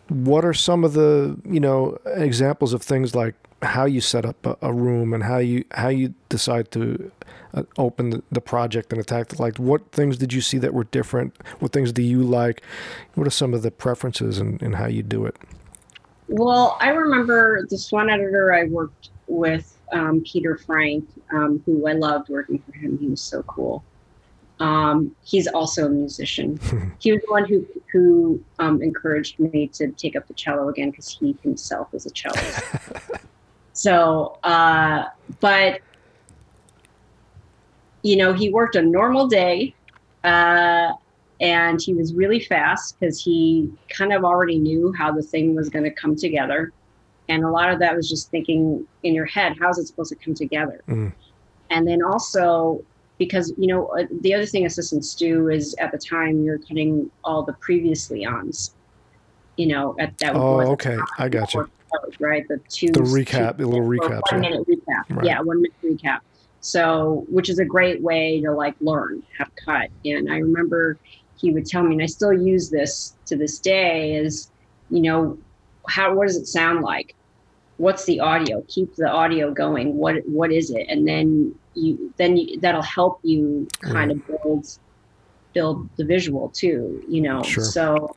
what are some of the you know examples of things like how you set up a, a room and how you how you decide to uh, open the, project and attacked it? Like, what things did you see that were different? What things do you like? What are some of the preferences in how you do it? Well, I remember this one editor I worked with, um, Peter Frank, um, who I loved working for him. He was so cool. Um, he's also a musician. he was the one who who um, encouraged me to take up the cello again because he himself is a cellist. so, uh, but you know, he worked a normal day uh, and he was really fast because he kind of already knew how the thing was going to come together. And a lot of that was just thinking in your head, how's it supposed to come together? Mm. And then also, because, you know, uh, the other thing assistants do is at the time you're cutting all the previously ons, you know, at that. Oh, okay. I got you. Right. The two. The recap, two, the little recap. One minute recap. Right. Yeah. One minute recap. So, which is a great way to like learn to cut. And I remember he would tell me, and I still use this to this day, is, you know, how what does it sound like? What's the audio? Keep the audio going. What what is it? And then you then you, that'll help you kind of build build the visual too. You know, sure. so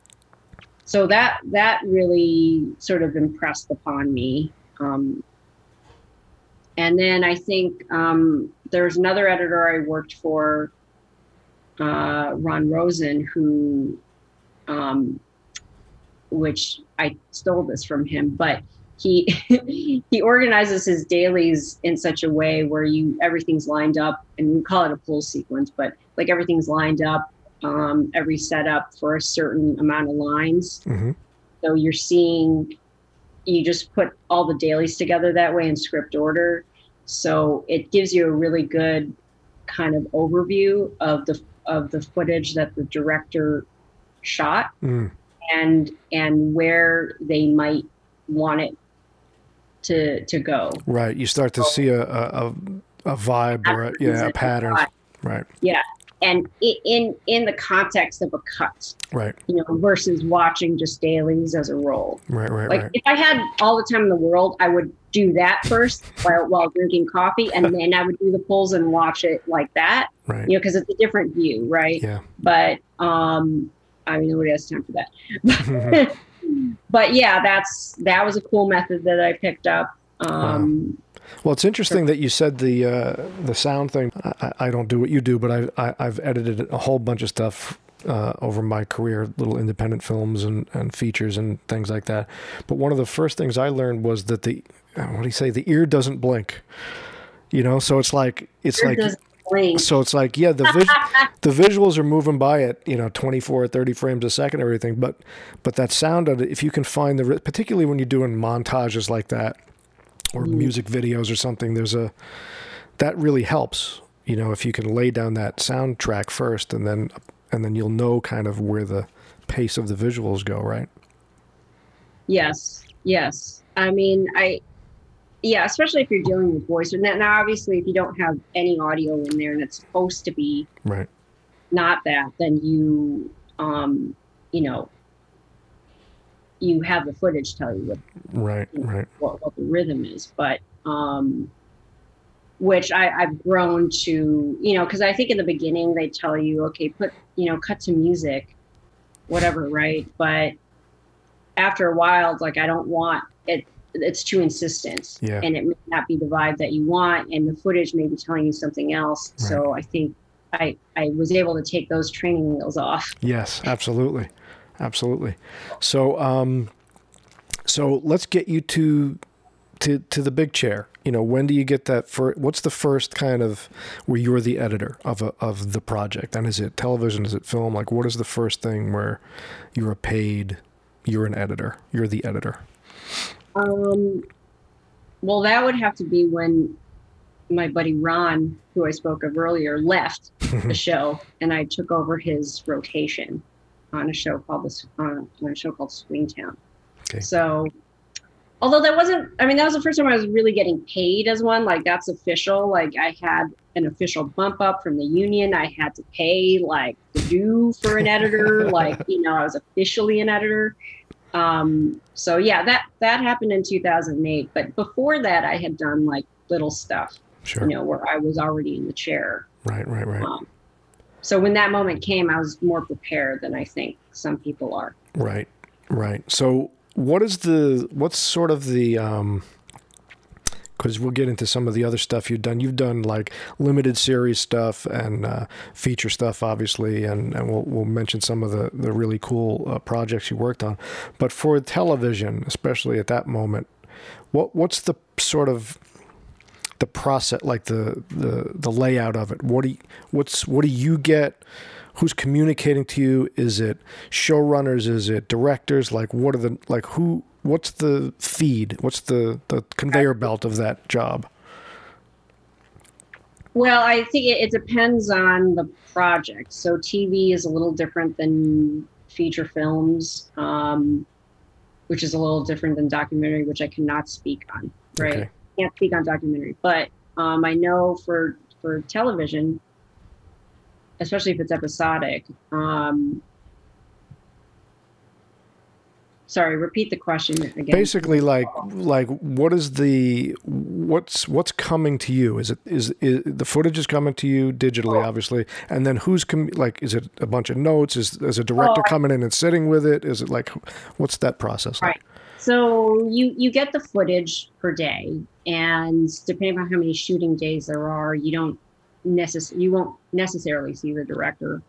so that that really sort of impressed upon me. Um, and then I think um, there's another editor I worked for, uh, Ron Rosen, who, um, which I stole this from him, but he he organizes his dailies in such a way where you everything's lined up, and we call it a pull sequence, but like everything's lined up, um, every setup for a certain amount of lines. Mm-hmm. So you're seeing you just put all the dailies together that way in script order. So it gives you a really good kind of overview of the of the footage that the director shot mm. and and where they might want it to to go. Right. You start to so, see a, a, a vibe or a, yeah, a pattern. Right. Yeah and in in the context of a cut right. you know versus watching just dailies as a roll right right like right. if i had all the time in the world i would do that first while, while drinking coffee and then i would do the pulls and watch it like that right. you know because it's a different view right? Yeah. But um i mean nobody has time for that. But yeah that's that was a cool method that i picked up. Um wow well, it's interesting that you said the uh, the sound thing. I, I, don't do what you do, but I, I have edited a whole bunch of stuff uh, over my career, little independent films and, and features and things like that. But one of the first things I learned was that the what do you say? The ear doesn't blink. You know, so it's like it's like so it's like yeah the vis- the visuals are moving by at you know 24 or 30 frames a second everything but but that sound of it if you can find the particularly when you're doing montages like that or mm. music videos or something, there's a that really helps. You know, if you can lay down that soundtrack first, and then and then you'll know kind of where the pace of the visuals go, right? Yes, yes. I mean, I yeah, especially if you're dealing with voice. And now, obviously, if you don't have any audio in there and it's supposed to be right, not that, then you, um, you know, you have the footage tell you what right you know, right what, what, the rhythm is but um which I, I've grown to, you know, because I think in the beginning they tell you, okay, put, you know, cut to music, whatever, right? But after a while, like I don't want it. It's too insistent, yeah. and it may not be the vibe that you want, and the footage may be telling you something else. Right. So I think I I was able to take those training wheels off. Yes, absolutely absolutely. So, um, so let's get you to to to the big chair. You know, when do you get that? For what's the first kind of where you're the editor of a, of the project? And is it television? Is it film? Like, what is the first thing where you're a paid? You're an editor. You're the editor. Um, well, that would have to be when my buddy Ron, who I spoke of earlier, left the show, and I took over his rotation on a show called this on a show called Swingtown. Okay. So, although that wasn't, I mean, that was the first time I was really getting paid as one. Like that's official. Like I had an official bump up from the union. I had to pay like the due for an editor. like you know, I was officially an editor. Um, so yeah, that that happened in 2008. But before that, I had done like little stuff, Sure. you know, where I was already in the chair. Right. Right. Right. Um, so when that moment came, I was more prepared than I think some people are. Right, right. So, what is the what's sort of the um because we'll get into some of the other stuff you've done. You've done like limited series stuff and uh, feature stuff, obviously, and, and we'll, we'll mention some of the, the really cool uh, projects you worked on. But for television, especially at that moment, what what's the sort of the process, like the, the the layout of it? What do you, what's what do you get? Who's communicating to you? Is it showrunners? Is it directors? Like what are the like who? What's the feed? What's the the conveyor belt of that job? Well, I think it, it depends on the project. So TV is a little different than feature films, um, which is a little different than documentary, which I cannot speak on. Right, Okay. Can't speak on documentary, but um, I know for for television, especially if it's episodic. Um, sorry, repeat the question again. Basically, like like what is the what's what's coming to you? Is it is, is the footage is coming to you digitally, obviously, and then who's com- like is it a bunch of notes? Is is a director Oh, I- coming in and sitting with it? Is it like what's that process like? Right. So you you get the footage per day, and depending on how many shooting days there are, you don't necess- you won't necessarily see the director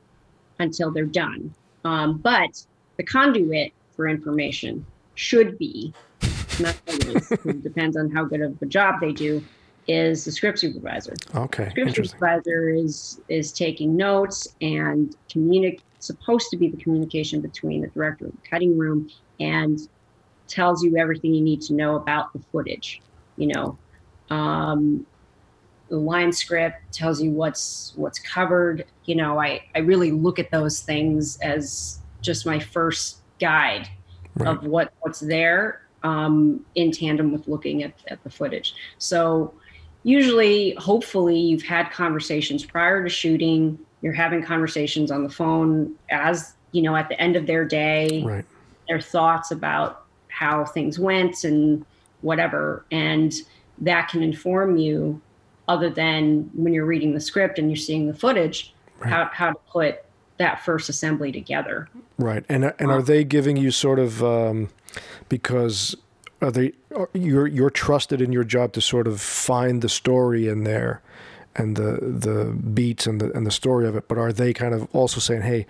until they're done. Um, but the conduit for information should be, not always, it depends on how good of a job they do, is the script supervisor Okay, script supervisor is is taking notes and communic supposed to be the communication between the director of the cutting room and tells you everything you need to know about the footage you know um, the line script tells you what's what's covered you know i i really look at those things as just my first guide Right. of what what's there um, in tandem with looking at, at the footage so usually hopefully you've had conversations prior to shooting you're having conversations on the phone as you know at the end of their day Right. their thoughts about how things went and whatever and that can inform you other than when you're reading the script and you're seeing the footage Right. how, how to put that first assembly together Right. And and are they giving you sort of um, because are they are, you're you're trusted in your job to sort of find the story in there and the the beats and the and the story of it, but are they kind of also saying, "Hey,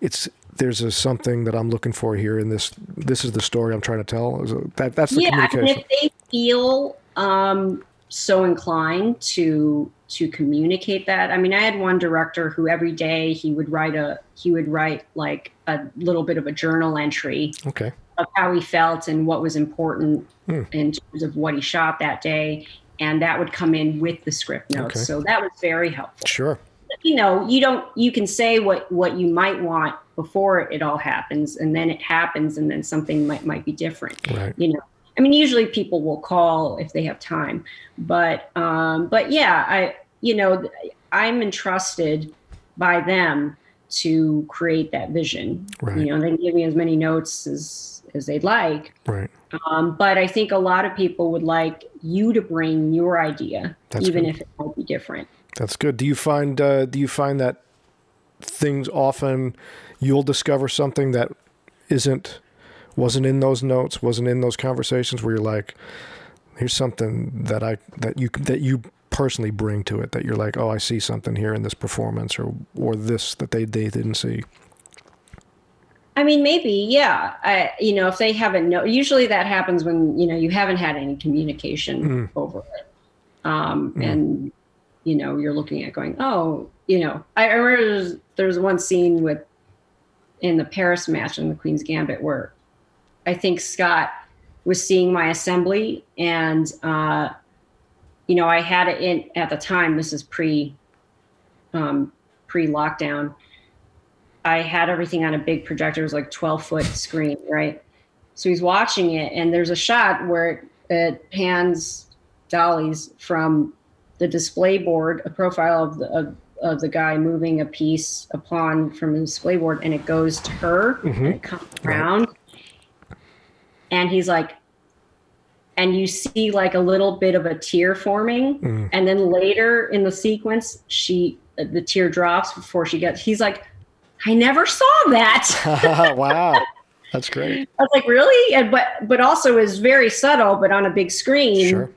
it's there's a something that I'm looking for here in this this is the story I'm trying to tell." That that's the yeah and if they feel um, so inclined to to communicate that i mean i had one director who every day he would write a he would write like a little bit of a journal entry Okay. of how he felt and what was important Hmm. in terms of what he shot that day and that would come in with the script notes Okay. so that was very helpful Sure. You know you don't you can say what what you might want before it all happens and then it happens and then something might might be different Right. you know i mean usually people will call if they have time but um but yeah i you know i'm entrusted by them to create that vision Right. you know they give me as many notes as as they'd like Right. um, but i think a lot of people would like you to bring your idea That's even good. if it might be different That's good. Do you find uh, do you find that things often you'll discover something that isn't wasn't in those notes, wasn't in those conversations where you're like, here's something that I that you that you personally bring to it that you're like, oh, I see something here in this performance or or this that they they didn't see. I mean, maybe, yeah. I, you know, if they haven't know, usually that happens when you know you haven't had any communication Mm. over it, um, Mm. and you know you're looking at going, oh, you know, I, I remember there's, there's one scene with in the Paris match in the Queen's Gambit where I think Scott was seeing my assembly, and uh, you know, I had it in at the time. This is pre um, pre lockdown. I had everything on a big projector. It was like 12 foot screen, right? So he's watching it, and there's a shot where it, it pans dollies from the display board, a profile of the, of, of the guy moving a piece, a pawn from the display board, and it goes to her, and it comes around. And he's like, and you see like a little bit of a tear forming. Mm. And then later in the sequence, she, the tear drops before she gets, he's like, I never saw that. wow, that's great. I was like, really? And but but also is very subtle, but on a big screen, Sure.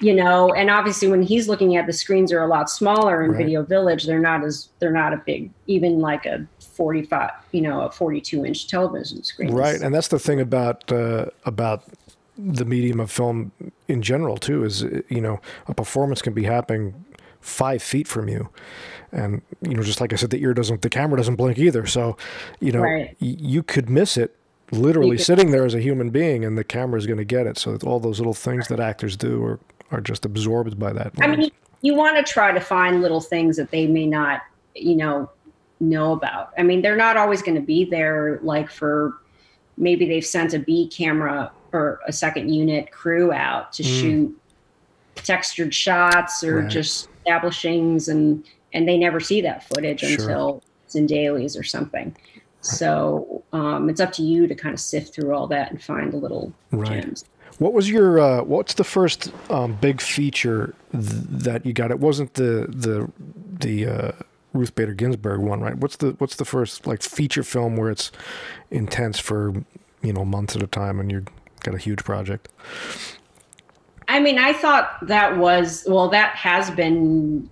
You know. And obviously, when he's looking at the screens are a lot smaller in Right. Video Village. They're not as they're not a big, even like a forty-five, you know, a forty-two inch television screen. Right, and that's the thing about uh, about the medium of film in general too. Is you know a performance can be happening five feet from you, and you know just like I said, the ear doesn't, the camera doesn't blink either. So, you know, Right. y- you could miss it literally could- sitting there as a human being, and the camera's going to get it. So all those little things that actors do are are just absorbed by that. I mean, you want to try to find little things that they may not, you know, know about. I mean, they're not always going to be there. Like for maybe they've sent a B camera or a second unit crew out to Mm. shoot textured shots or Right. just establishings, and and they never see that footage Sure. until it's in dailies or something. So um, it's up to you to kind of sift through all that and find the little Right. gems. What was your uh, what's the first um, big feature th- that you got? It wasn't the the the uh, Ruth Bader Ginsburg one, right? What's the what's the first like feature film where it's intense for you know months at a time and you've got a huge project? I mean, I thought that was well, that has been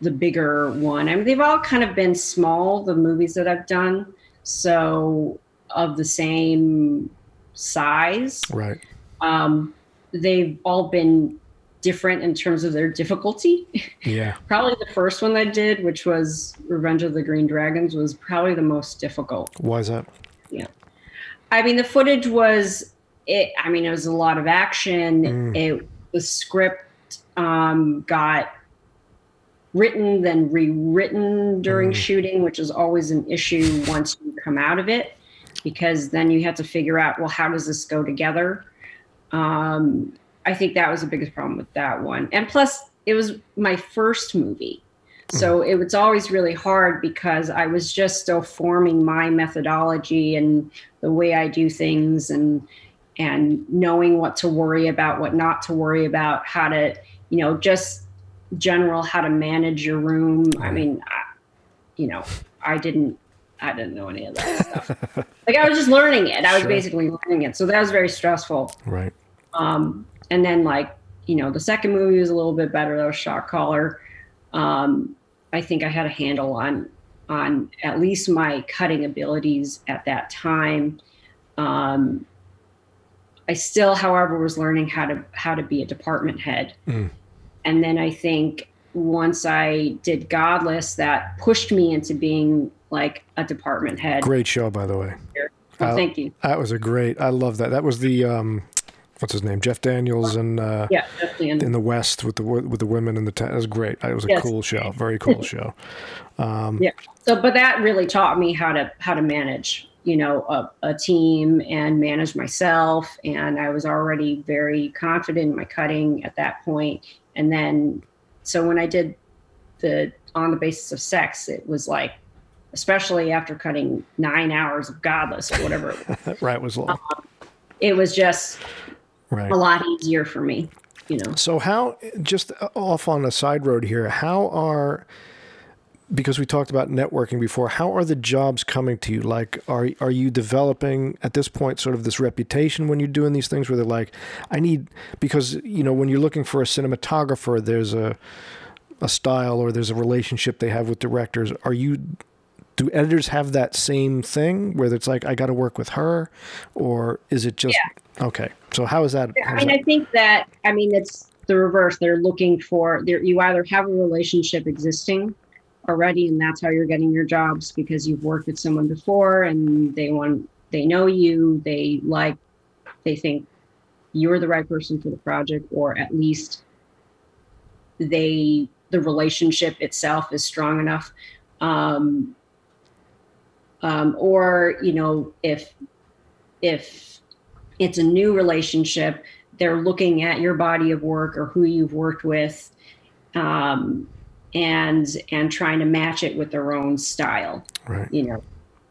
the bigger one. I mean, they've all kind of been small, the movies that I've done, so of the same size. Right. Um, they've all been different in terms of their difficulty. Yeah. probably the first one I did, which was Revenge of the Green Dragons, was probably the most difficult. Why is that? Yeah. I mean, the footage was it. I mean, it was a lot of action. Mm. It the script um, got written then rewritten during Mm. shooting, which is always an issue once you come out of it, because then you have to figure out well, how does this go together? Um, I think that was the biggest problem with that one, and plus, it was my first movie. So it was always really hard because I was just still forming my methodology and the way I do things and and knowing what to worry about, what not to worry about, how to, you know, just general how to manage your room. I mean, I, you know, I didn't I didn't know any of that stuff. like I was just learning it. I was Sure. basically learning it. So that was very stressful. Right. Um, and then like, you know, the second movie was a little bit better. That was Shot Caller. Um, I think I had a handle on on at least my cutting abilities at that time. Um, I still, however, was learning how to how to be a department head. Mm. And then I think once I did Godless, that pushed me into being like a department head. Great show, by the way. Well, Uh, thank you. That was a great. I love that. That was the um, what's his name? Jeff Daniels and uh, Yeah, in the West with the with the women in the tent. It was great. It was a Yes. cool show. Very cool show. Um, Yeah. So, but that really taught me how to how to manage, you know, a, a team and manage myself. And I was already very confident in my cutting at that point. And then, so when I did the on the basis of sex, it was like, especially after cutting nine hours of Godless or whatever, it was, right was long. it was just Right. a lot easier for me, you know. So how just off on a side road here, how are because we talked about networking before, how are the jobs coming to you? Like are are you developing at this point sort of this reputation when you're doing these things where they're like, I need because you know, when you're looking for a cinematographer, there's a a style or there's a relationship they have with directors. Are you do editors have that same thing where it's like I got to work with her, or is it just okay? So how is that? I mean, that- I think that I mean it's the reverse. They're looking for there. You either have a relationship existing already, and that's how you're getting your jobs because you've worked with someone before, and they want they know you, they like, they think you're the right person for the project, or at least they the relationship itself is strong enough. Um, um, or you know if if it's a new relationship they're looking at your body of work or who you've worked with um, and and trying to match it with their own style right? you know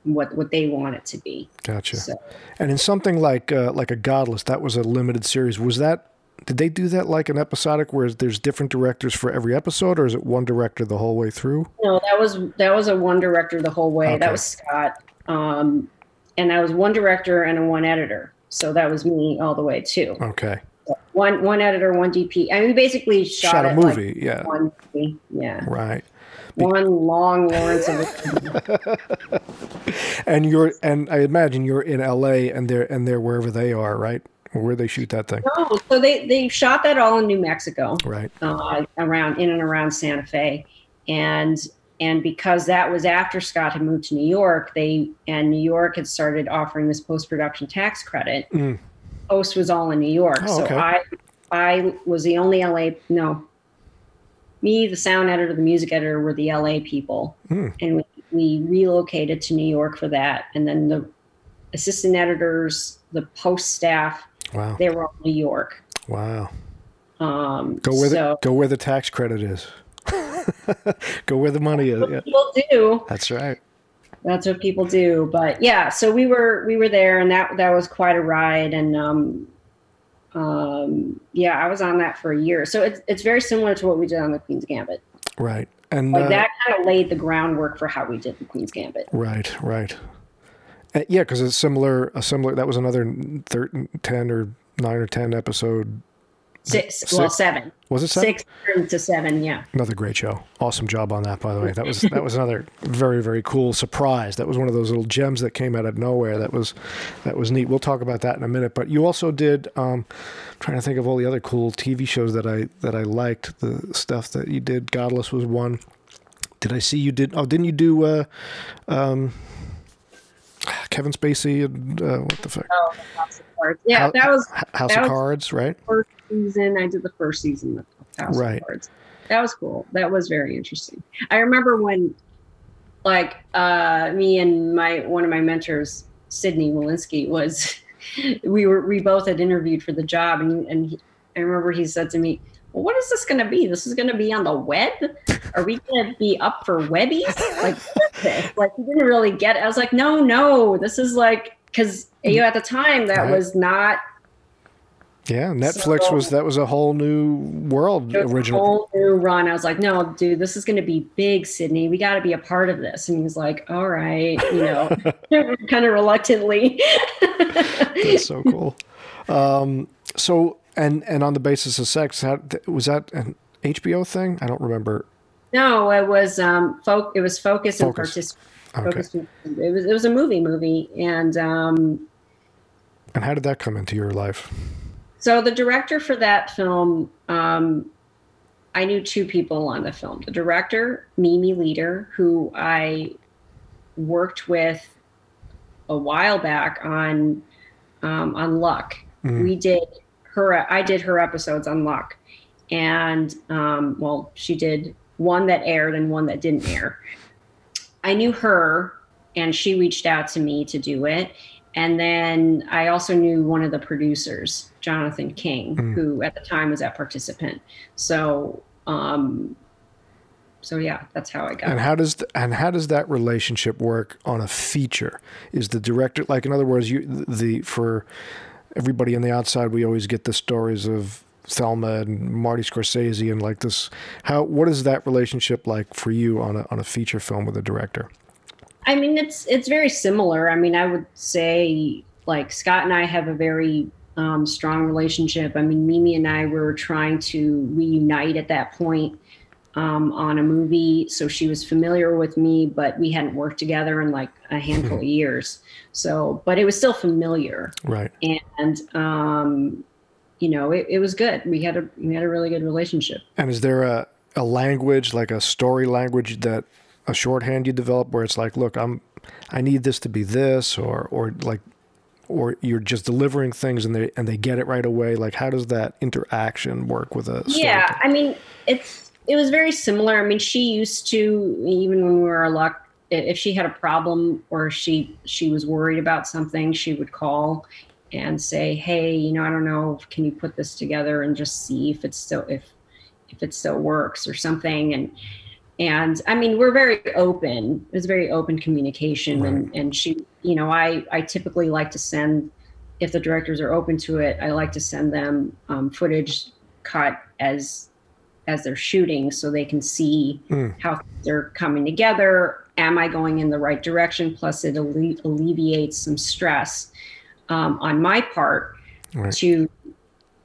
what what they want it to be Gotcha. so And in something like uh, like a Godless, that was a limited series. Was that? Did they do that like an episodic, where there's different directors for every episode, or is it one director the whole way through? no that was that was a one director the whole way Okay. that was scott um, and i was one director and a one editor so that was me all the way too Okay, one one editor one dp i mean we basically shot, shot a it like movie. yeah, one movie. yeah right. one long lawrence of And you're and I imagine you're in L.A. and they're and they're wherever they are, right? Where they shoot that thing, No, so they they shot that all in New Mexico, right? uh, around in and around Santa Fe, and and because that was after Scott had moved to New York, they and New York had started offering this post production tax credit. Mm. Post was all in New York, Oh, so okay. I I was the only LA no. Me, the sound editor, the music editor were the LA people, Mm. and we, we relocated to New York for that. And then the assistant editors, the post staff, Wow, they were all New York. wow. Um, Go where so the go where the tax credit is. go where the money is. Yeah, people do. that's right. That's what people do. But yeah, so we were we were there, and that that was quite a ride. And um, um, yeah, I was on that for a year. So it's it's very similar to what we did on the Queen's Gambit. Right, and Like uh, that kind of laid the groundwork for how we did the Queen's Gambit. Right, right. Uh, yeah, because it's similar. A similar. That was another thir- ten or nine or ten episode. Six, well, seven, Was it seven? six to seven. Yeah. Another great show. Awesome job on that, by the way. That was that was another very very cool surprise. That was one of those little gems that came out of nowhere. That was that was neat. We'll talk about that in a minute. But you also did. Um, I'm trying to think of all the other cool TV shows that I that I liked. The stuff that you did. Godless was one. Did I see you did? Oh, didn't you do? Uh, um, Kevin Spacey and uh, what the fuck? Oh, House of Cards. Yeah, Hou- that was House that of was- Cards, right? first season. I did the first season of House Right. of Cards. That was cool. That was very interesting. I remember when, like, uh, me and my one of my mentors, Sidney Wolinsky, was we were we both had interviewed for the job, and and he, I remember he said to me, "Well, what is this going to be? This is going to be on the web? Are we going to be up for webbies? Like, what is this? like he didn't really get it. I was like, no, no, this is like because you know, at the time that Right. was not Yeah, Netflix So- was that was a whole new world a whole new run. I was like, no, dude, this is going to be big, Sidney. We got to be a part of this. And he was like, all right, you know, kind of reluctantly. That's so cool. Um, so and and on the basis of sex, how, was that an HBO thing? I don't remember. no, it was um, folk. It was focus and Focus. Okay. Focus. It was it was a movie movie, and um, And how did that come into your life? So the director for that film, um, I knew two people on the film. The director, Mimi Leder, who I worked with a while back on um, on Luck. Mm. We did her. I did her episodes on Luck, and um, well, she did one that aired and one that didn't air. I knew her, and she reached out to me to do it. And then I also knew one of the producers, Jonathan King, Mm. who at the time was at Participant. So, um, so yeah, that's how I got. And it. how does and how does that relationship work on a feature? Is the director like in other words, you the for everybody on the outside, we always get the stories of Thelma and Marty Scorsese and like this. How what is that relationship like for you on a on a feature film with a director? I mean, it's it's very similar. I mean, I would say like Scott and I have a very um, strong relationship. I mean, Mimi and I were trying to reunite at that point um, on a movie, so she was familiar with me, but we hadn't worked together in like a handful of years. So, but it was still familiar, Right. and um, you know, it, it was good. We had a we had a really good relationship. And is there a, a language, like a story language that a shorthand you develop where it's like, look, I'm, I need this to be this, or, or like, or you're just delivering things and they, and they get it right away. Like, how does that interaction work with a? Yeah, I mean, it's it was very similar. I mean, she used to even when we were luck, if she had a problem or she she was worried about something, she would call and say, "Hey, you know, I don't know, can you put this together and just see if it's still if if it still works or something?" And and I mean, we're very open. It was very open communication, and and she, you know, I I typically like to send if the directors are open to it, I like to send them um, footage cut as as they're shooting so they can see Mm. how they're coming together. Am I going in the right direction? Plus, it alle- alleviates some stress um, on my part Right. to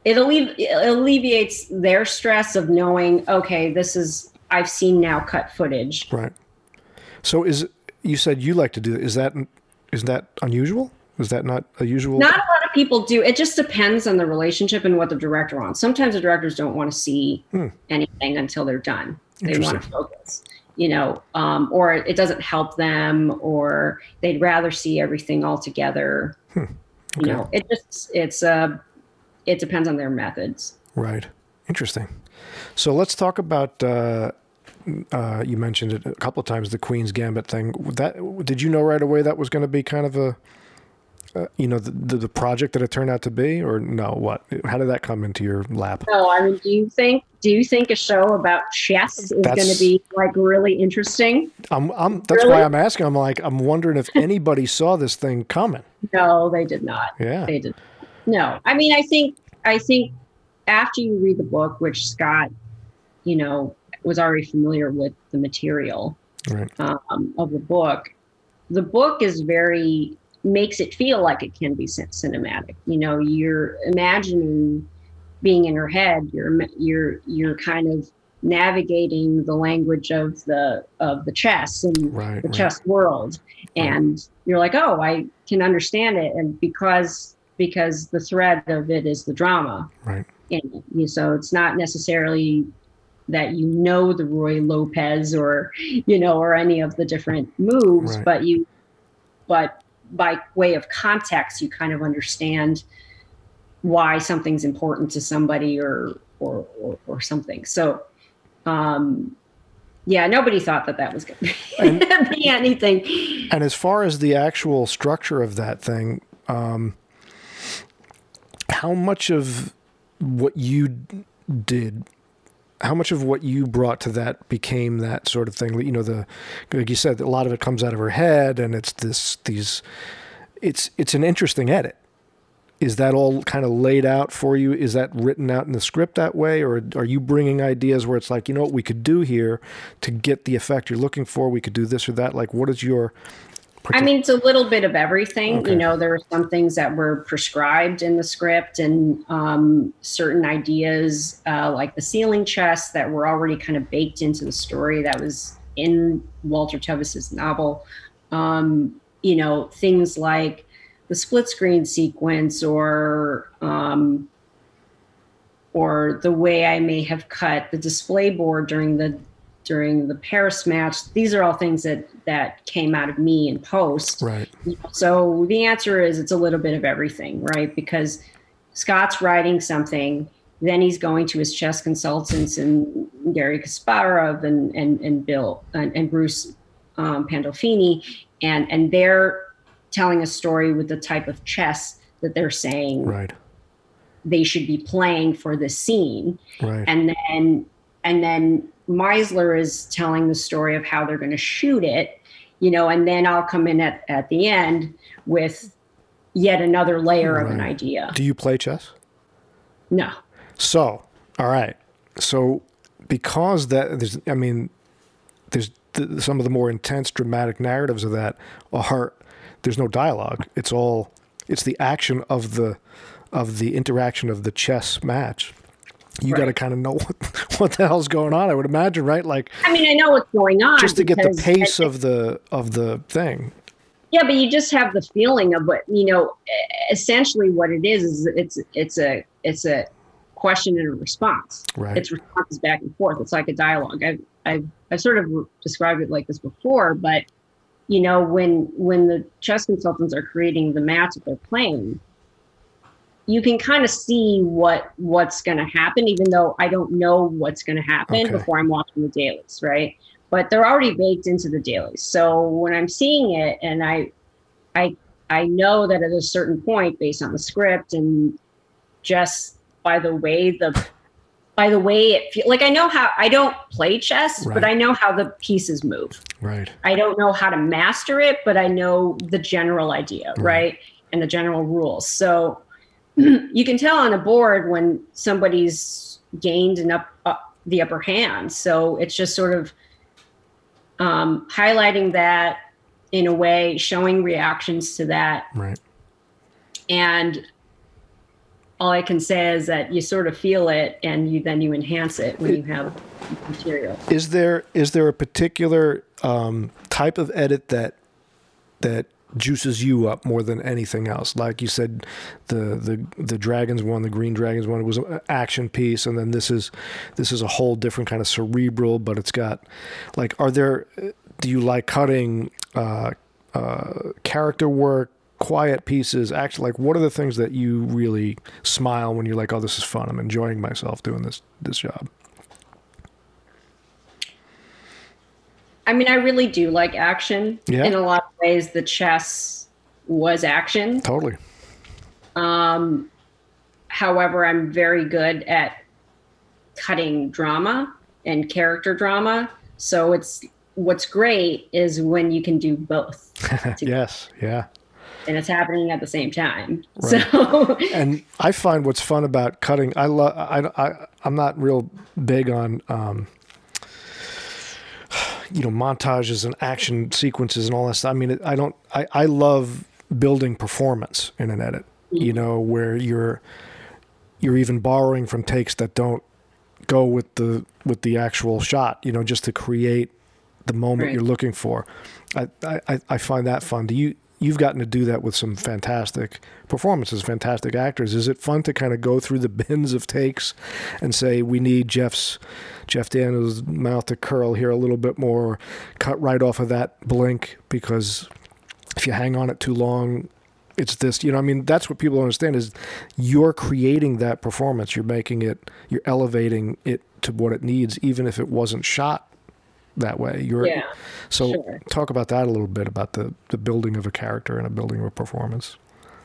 it, it alleviates their stress of knowing okay this is i've seen now cut footage Right. So is you said you like to do is that is that unusual? Is that not a usual? not lot of people do it just depends on the relationship and what the director wants sometimes the directors don't want to see Hmm. anything until they're done they want to focus you know um, or it doesn't help them or they'd rather see everything all together Hmm. you know it just it's uh it depends on their methods Right. Interesting. So let's talk about. Uh, uh, you mentioned it a couple of times, the Queen's Gambit thing. That did you know right away that was going to be kind of a, uh, you know, the, the the project that it turned out to be, or no? What? How did that come into your lap? No, I mean, do you think do you think a show about chess is going to be like really interesting? I'm, I'm. That's Really? why I'm asking. I'm like, I'm wondering if anybody saw this thing coming. No, they did not. Yeah. They did. No, I mean, I think I think after you read the book, which Scott, you know, was already familiar with the material Right. um, of the book, the book is very makes it feel like it can be cinematic. You know, you're imagining being in her head. You're you're you're kind of navigating the language of the of the chess and Right. the right. chess world and you're like oh i can understand it and because because the thread of it is the drama Right. in it. You- so it's not necessarily that you know the Ruy Lopez or you know or any of the different moves Right. but you but by way of context you kind of understand why something's important to somebody or or or, or something. So um yeah nobody thought that that was going to be anything. And as far as the actual structure of that thing, um, how much of what you did, how much of what you brought to that became that sort of thing? You know, the like you said, a lot of it comes out of her head, and it's this these. It's it's an interesting edit. Is that all kind of laid out for you? Is that written out in the script that way, or are you bringing ideas where it's like, you know what we could do here to get the effect you're looking for? We could do this or that. Like, what is your I mean, it's a little bit of everything. Okay. You know, there were some things that were prescribed in the script, and um, certain ideas, uh, like the ceiling chess, that were already kind of baked into the story that was in Walter Tevis's novel. Um, you know, things like the split screen sequence, or um, or the way I may have cut the display board during the during the Paris match. These are all things that that came out of me in post. right? So the answer is it's a little bit of everything, right? Because Scott's writing something, then he's going to his chess consultants and Garry Kasparov and and and Bill and, and Bruce um, Pandolfini, and and they're telling a story with the type of chess that they're saying Right. they should be playing for the scene Right. and then and then Meizler is telling the story of how they're going to shoot it, you know, and then I'll come in at, at the end with yet another layer of an idea. Do you play chess? No. So, all right. So, because that there's, I mean, there's th- some of the more intense dramatic narratives of that are there's no dialogue. It's all it's the action of the of the interaction of the chess match. You got to kind of know what, what the hell's going on. I would imagine, right? Like I mean, I know what's going on just to get the pace of the of the thing. Yeah, but you just have the feeling of what you know. Essentially, what it is is it's it's a it's a question and a response. Right. It's responses back and forth. It's like a dialogue. I've I've I've sort of described it like this before, but you know when when the chess consultants are creating the match that they're playing, you can kind of see what what's going to happen, even though I don't know what's going to happen Okay. before I'm watching the dailies, right? But they're already baked into the dailies. So when I'm seeing it, and I, I, I know that at a certain point, based on the script and just by the way the, by the way it feels like I know how I don't play chess, but I know how the pieces move. Right. I don't know how to master it, but I know the general idea, Right. right? And the general rules. So you can tell on a board when somebody's gained an up, up the upper hand. So it's just sort of um, highlighting that in a way, showing reactions to that, Right. and all I can say is that you sort of feel it, and you then you enhance it when you have material. Is there is there a particular um, type of edit that that juices you up more than anything else? Like you said, the the the dragons one, the green dragons one, was an action piece, and then this is this is a whole different kind of cerebral, but it's got like, are there? Do you like cutting uh, uh, character work? quiet pieces actually like what are the things that you really smile when you're like oh this is fun i'm enjoying myself doing this this job I mean, I really do like action. Yeah. In a lot of ways, the chess was action. totally Um, however, I'm very good at cutting drama and character drama. So it's what's great is when you can do both, yes yeah and it's happening at the same time. Right. So and I find what's fun about cutting. I love. I, I I'm not real big on. Um, you know montages and action sequences and all that stuff. I mean, I don't. I, I love building performance in an edit. Mm-hmm. You know, where you're you're even borrowing from takes that don't go with the with the actual shot. You know, just to create the moment Right. you're looking for. I, I I find that fun. Do you? You've gotten to do that with some fantastic performances, fantastic actors. Is it fun to kind of go through the bins of takes and say we need Jeff's Jeff Daniels' mouth to curl here a little bit more, cut right off of that blink because if you hang on it too long, it's this. You know, I mean, that's what people understand is you're creating that performance. You're making it. You're elevating it to what it needs, even if it wasn't shot that way. You're yeah, so sure. talk about that a little bit about the the building of a character and a building of a performance.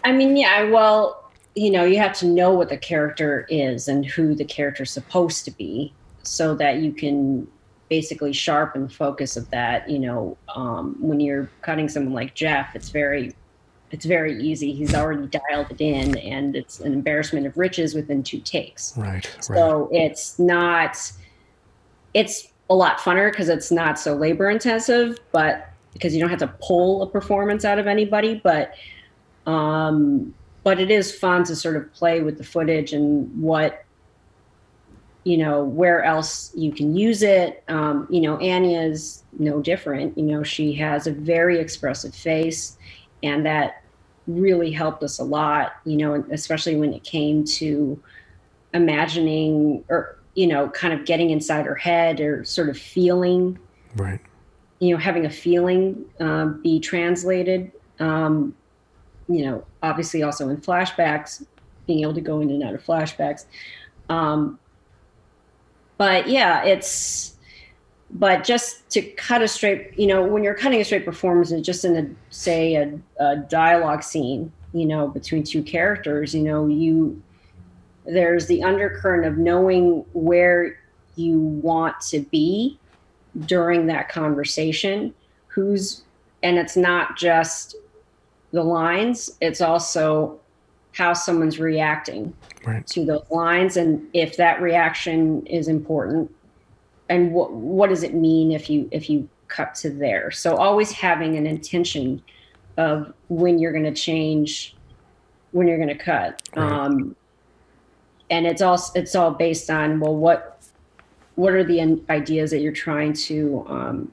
I mean, yeah. Well, you know, you have to know what the character is and who the character's supposed to be, so that you can basically sharpen the focus of that. You know, um, when you're cutting someone like Jeff, it's very, it's very easy. He's already dialed it in, and it's an embarrassment of riches within two takes. Right. Right. So it's not, it's a lot funner because it's not so labor intensive, but because you don't have to pull a performance out of anybody, but, um, but it is fun to sort of play with the footage and what, you know, where else you can use it. Um, you know, Anya is no different. You know, she has a very expressive face, and that really helped us a lot. You know, especially when it came to imagining or you know kind of getting inside her head or sort of feeling right. you know having a feeling um, be translated um, you know obviously also in flashbacks being able to go in and out of flashbacks um, but yeah it's but just to cut a straight you know when you're cutting a straight performance and just in a say a, a dialogue scene you know between two characters you know you there's the undercurrent of knowing where you want to be during that conversation who's and it's not just the lines it's also how someone's reacting Right. to those lines and if that reaction is important and what what does it mean if you if you cut to there so always having an intention of when you're going to change when you're going to cut Right. um and it's all it's all based on well what what are the ideas that you're trying to um,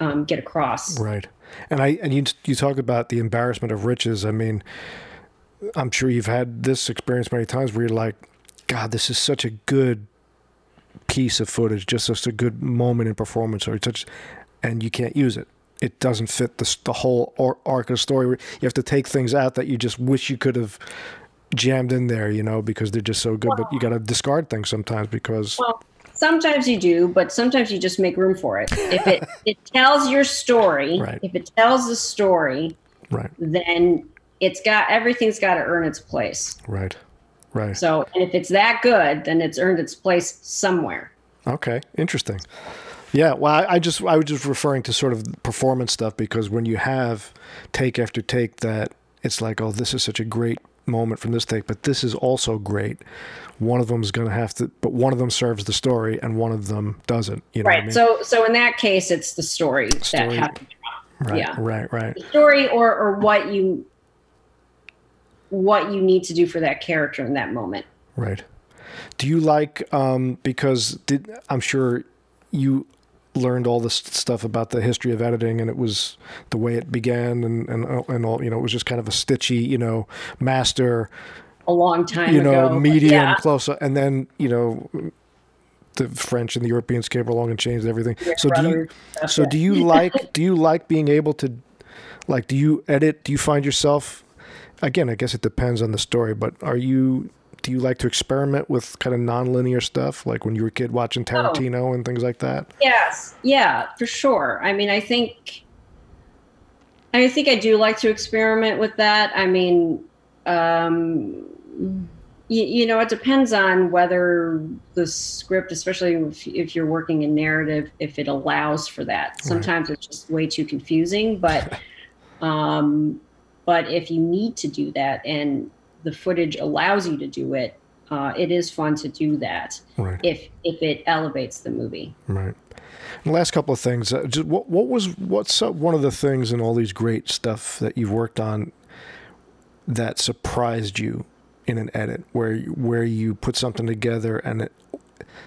um, get across Right. And I and you you talk about the embarrassment of riches. I mean, I'm sure you've had this experience many times where you're like, God, this is such a good piece of footage, just such a good moment in performance, or such, and you can't use it. It doesn't fit the the whole arc of story. You have to take things out that you just wish you could have jammed in there, you know, because they're just so good. But you got to discard things sometimes because well sometimes you do but sometimes you just make room for it if it it tells your story Right. if it tells the story right, then it's got everything's got to earn its place right, right. so and if it's that good then it's earned its place somewhere Okay, interesting. Yeah, well, I, I just I was just referring to sort of performance stuff because when you have take after take that it's like, oh, this is such a great moment from this take, but this is also great. One of them is going to have to, but one of them serves the story and one of them doesn't. You know right I mean? so so in that case it's the story, Story. that has right, yeah. right, right, the story or or what you what you need to do for that character in that moment right. Do you like um, because did I'm sure you learned all this stuff about the history of editing and it was the way it began and and uh, and all you know it was just kind of a stitchy you know master a long time you know ago medium yeah close up and then you know the French and the Europeans came along and changed everything. Your so do you stuff, so yeah. do you like do you like being able to like do you edit do you find yourself again I guess it depends on the story but are you do you like to experiment with kind of nonlinear stuff like when you were a kid Oh. watching Tarantino and things like that? Yes, yeah, for sure. I mean, I think, I think I do like to experiment with that. I mean, um, you, you know, it depends on whether the script, especially if, if you're working in narrative, if it allows for that. Sometimes it's just way too confusing, but, um, but if you need to do that and the footage allows you to do it, uh, it is fun to do that Right. if if it elevates the movie. Right. And last couple of things. Uh, just what what was what's uh, one of the things in all these great stuff that you've worked on that surprised you in an edit, where where you put something together and it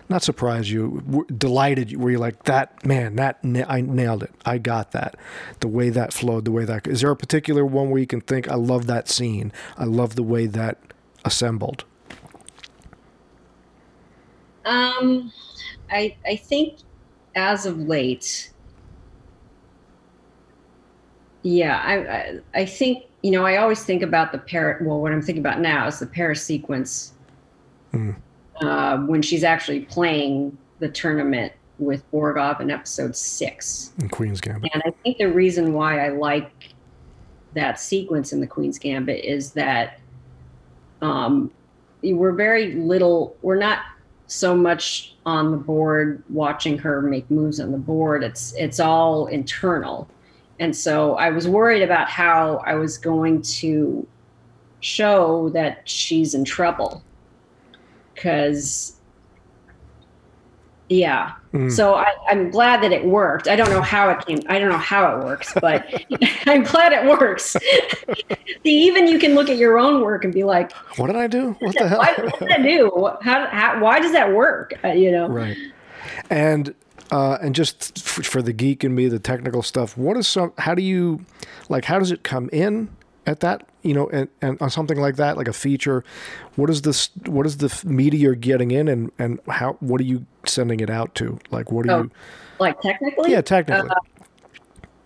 not surprised you, delighted you, Were you're like that man, that I nailed it, I got that, the way that flowed, the way that is there a particular one where you can think I love that scene, I love the way that assembled. Um, I I think as of late, yeah, I I, I think you know I always think about the parrot. Well, what I'm thinking about now is the Paris sequence Mm. Uh, when she's actually playing the tournament with Borgov in episode six. in Queen's Gambit. And I think the reason why I like that sequence in the Queen's Gambit is that um, we're very little, we're not so much on the board watching her make moves on the board. It's it's all internal. And so I was worried about how I was going to show that she's in trouble. Cause yeah, Mm. so I, I'm glad that it worked. I don't know how it came. I don't know how it works, but I'm glad it works. See, even you can look at your own work and be like, What did I do? What the hell? why, what did I do? How, how, why does that work? Uh, you know? Right. And uh, and just f- for the geek and me, the technical stuff. What is some? How do you like? How does it come in at that? You know, and, and on something like that, like a feature. What is this? What is the media you're getting in, and and how? What are you sending it out to? Like, what are Oh, you? Like technically? Yeah, technically. like,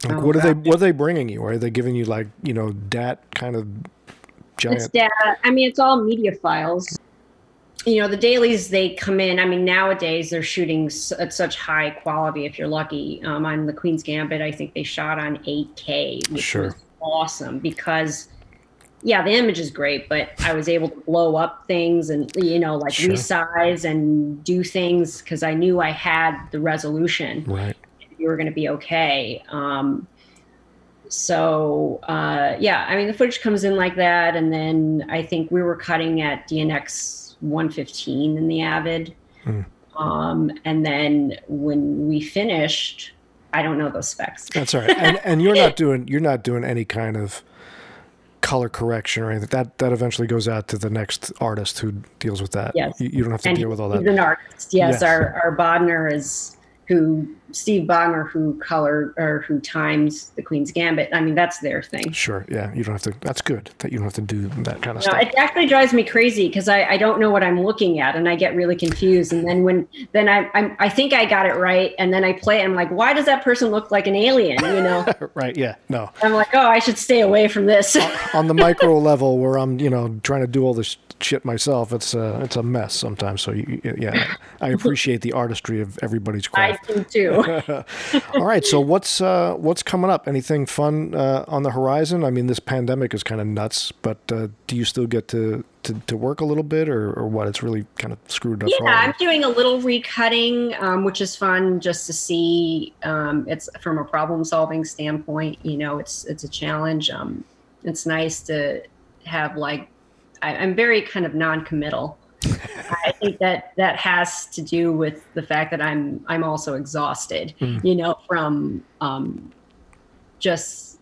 oh, what are they? What are they bringing you? Are they giving you like you know dat kind of It's giant? data. I mean, it's all media files. You know, the dailies they come in. I mean, nowadays they're shooting s- at such high quality. If you're lucky, um, on the Queen's Gambit, I think they shot on 8K, which Sure. Awesome because, yeah, the image is great, but I was able to blow up things and you know, like Sure. resize and do things because I knew I had the resolution Right. you were going to be okay. Um, so uh, yeah, I mean the footage comes in like that, and then I think we were cutting at DNX 115 in the Avid, Hmm. um, and then when we finished, I don't know those specs. That's all right. And and you're not doing you're not doing any kind of color correction or anything. That that eventually goes out to the next artist who deals with that. Yes. You, you don't have to and deal with all he's that. an artist. Yes, Yes. our our Bodner is who Steve Bodner who colored or who times the Queen's Gambit. I mean, that's their thing. Sure. Yeah. You don't have to. That's good that you don't have to do that kind of No, stuff. it actually drives me crazy because I, I don't know what I'm looking at and I get really confused. And then when then I I'm, I think I got it right, and then I play it. I'm like, why does that person look like an alien? You know, right. Yeah. No. I'm like, oh, I should stay away from this. On the micro level, where I'm, you know, trying to do all this shit myself, it's a it's a mess sometimes. So you, yeah, I appreciate the artistry of everybody's I do too. All right. So what's uh, what's coming up? Anything fun uh, on the horizon? I mean, this pandemic is kind of nuts, but uh, do you still get to, to, to work a little bit, or, or what? It's really kind of screwed up. Yeah, I'm doing a little recutting, um, which is fun just to see. Um, it's from a problem-solving standpoint. You know, it's it's a challenge. Um, it's nice to have like I, I'm very kind of non-committal. I think that that has to do with the fact that I'm I'm also exhausted. Mm. You know, from um, just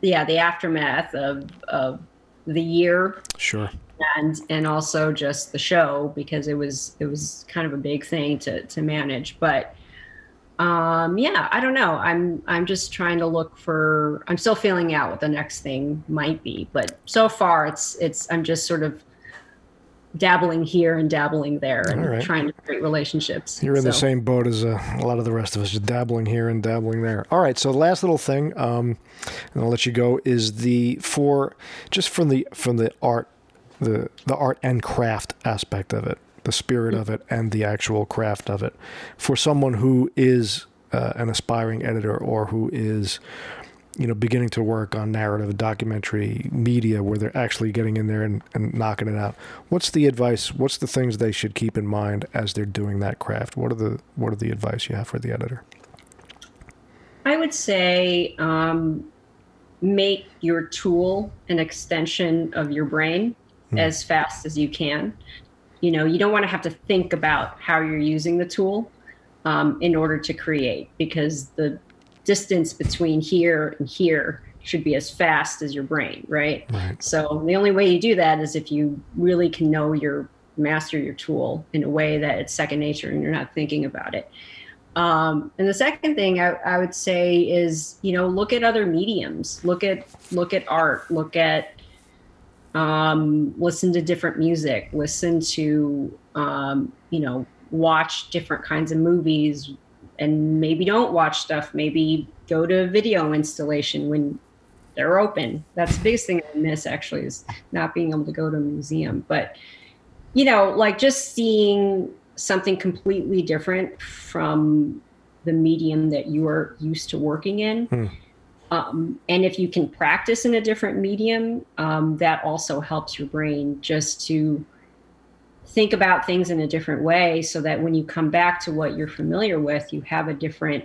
yeah the aftermath of of the year Sure. and and also just the show because it was it was kind of a big thing to to manage but um yeah i don't know i'm i'm just trying to look for i'm still feeling out what the next thing might be but so far it's it's i'm just sort of dabbling here and dabbling there and right. trying to create relationships You're in the same boat as uh, a lot of the rest of us, just dabbling here and dabbling there. All right, so the last little thing, um, and I'll let you go, is the for just from the from the art, the the art and craft aspect of it, the spirit of it, and the actual craft of it. For someone who is uh, an aspiring editor or who is you know, beginning to work on narrative documentary media where they're actually getting in there and, and knocking it out. What's the advice? What's the things they should keep in mind as they're doing that craft? What are the what are the advice you have for the editor? I would say um, make your tool an extension of your brain Hmm. as fast as you can. You know, you don't want to have to think about how you're using the tool um, in order to create because the distance between here and here should be as fast as your brain, right? Right. So the only way you do that is if you really can know your master your tool in a way that it's second nature and you're not thinking about it. Um, and the second thing I, I would say is, you know, look at other mediums, look at look at art, look at um, listen to different music, listen to um, you know, watch different kinds of movies, and maybe don't watch stuff. Maybe go to a video installation when they're open. That's the biggest thing I miss actually is not being able to go to a museum. But you know, like just seeing something completely different from the medium that you are used to working in. Hmm. Um, and if you can practice in a different medium, um, that also helps your brain just to think about things in a different way so that when you come back to what you're familiar with, you have a different,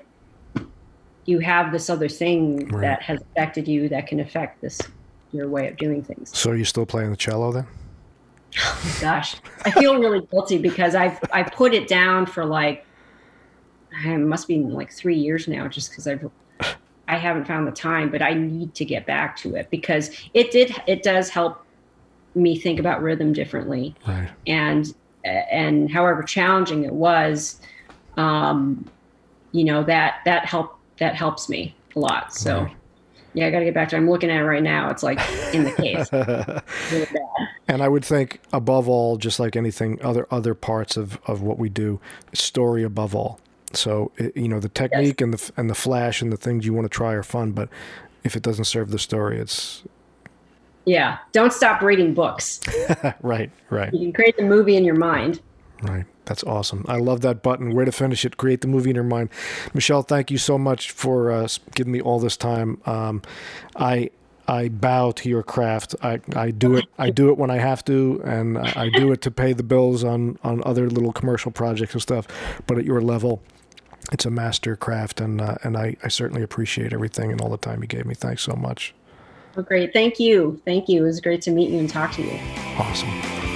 you have this other thing Right. that has affected you that can affect this, your way of doing things. So are you still playing the cello then? Oh gosh, I feel really guilty because I've I put it down for like it must be like three years now, just because I've I haven't found the time, but I need to get back to it because it did it does help me think about rhythm differently Right. and and however challenging it was, um, you know that that help that helps me a lot. So. Right. Yeah, I got to get back to. it. I'm looking at it right now. It's like in the case. Really. And I would think above all, just like anything other other parts of, of what we do, story above all. So it, you know the technique and the and the flash and the things you want to try are fun, but if it doesn't serve the story, it's Yeah, don't stop reading books. right, right, You can create the movie in your mind. right. That's awesome. I love that button. Where to finish it? Create the movie in your mind. Michelle, thank you so much for uh, giving me all this time. Um, I I bow to your craft. I, I do it. I do it when I have to, and I do it to pay the bills on on other little commercial projects and stuff. But at your level, it's a master craft, and uh, and I, I certainly appreciate everything and all the time you gave me. Thanks so much. Oh, great. Thank you. Thank you. It was great to meet you and talk to you. Awesome.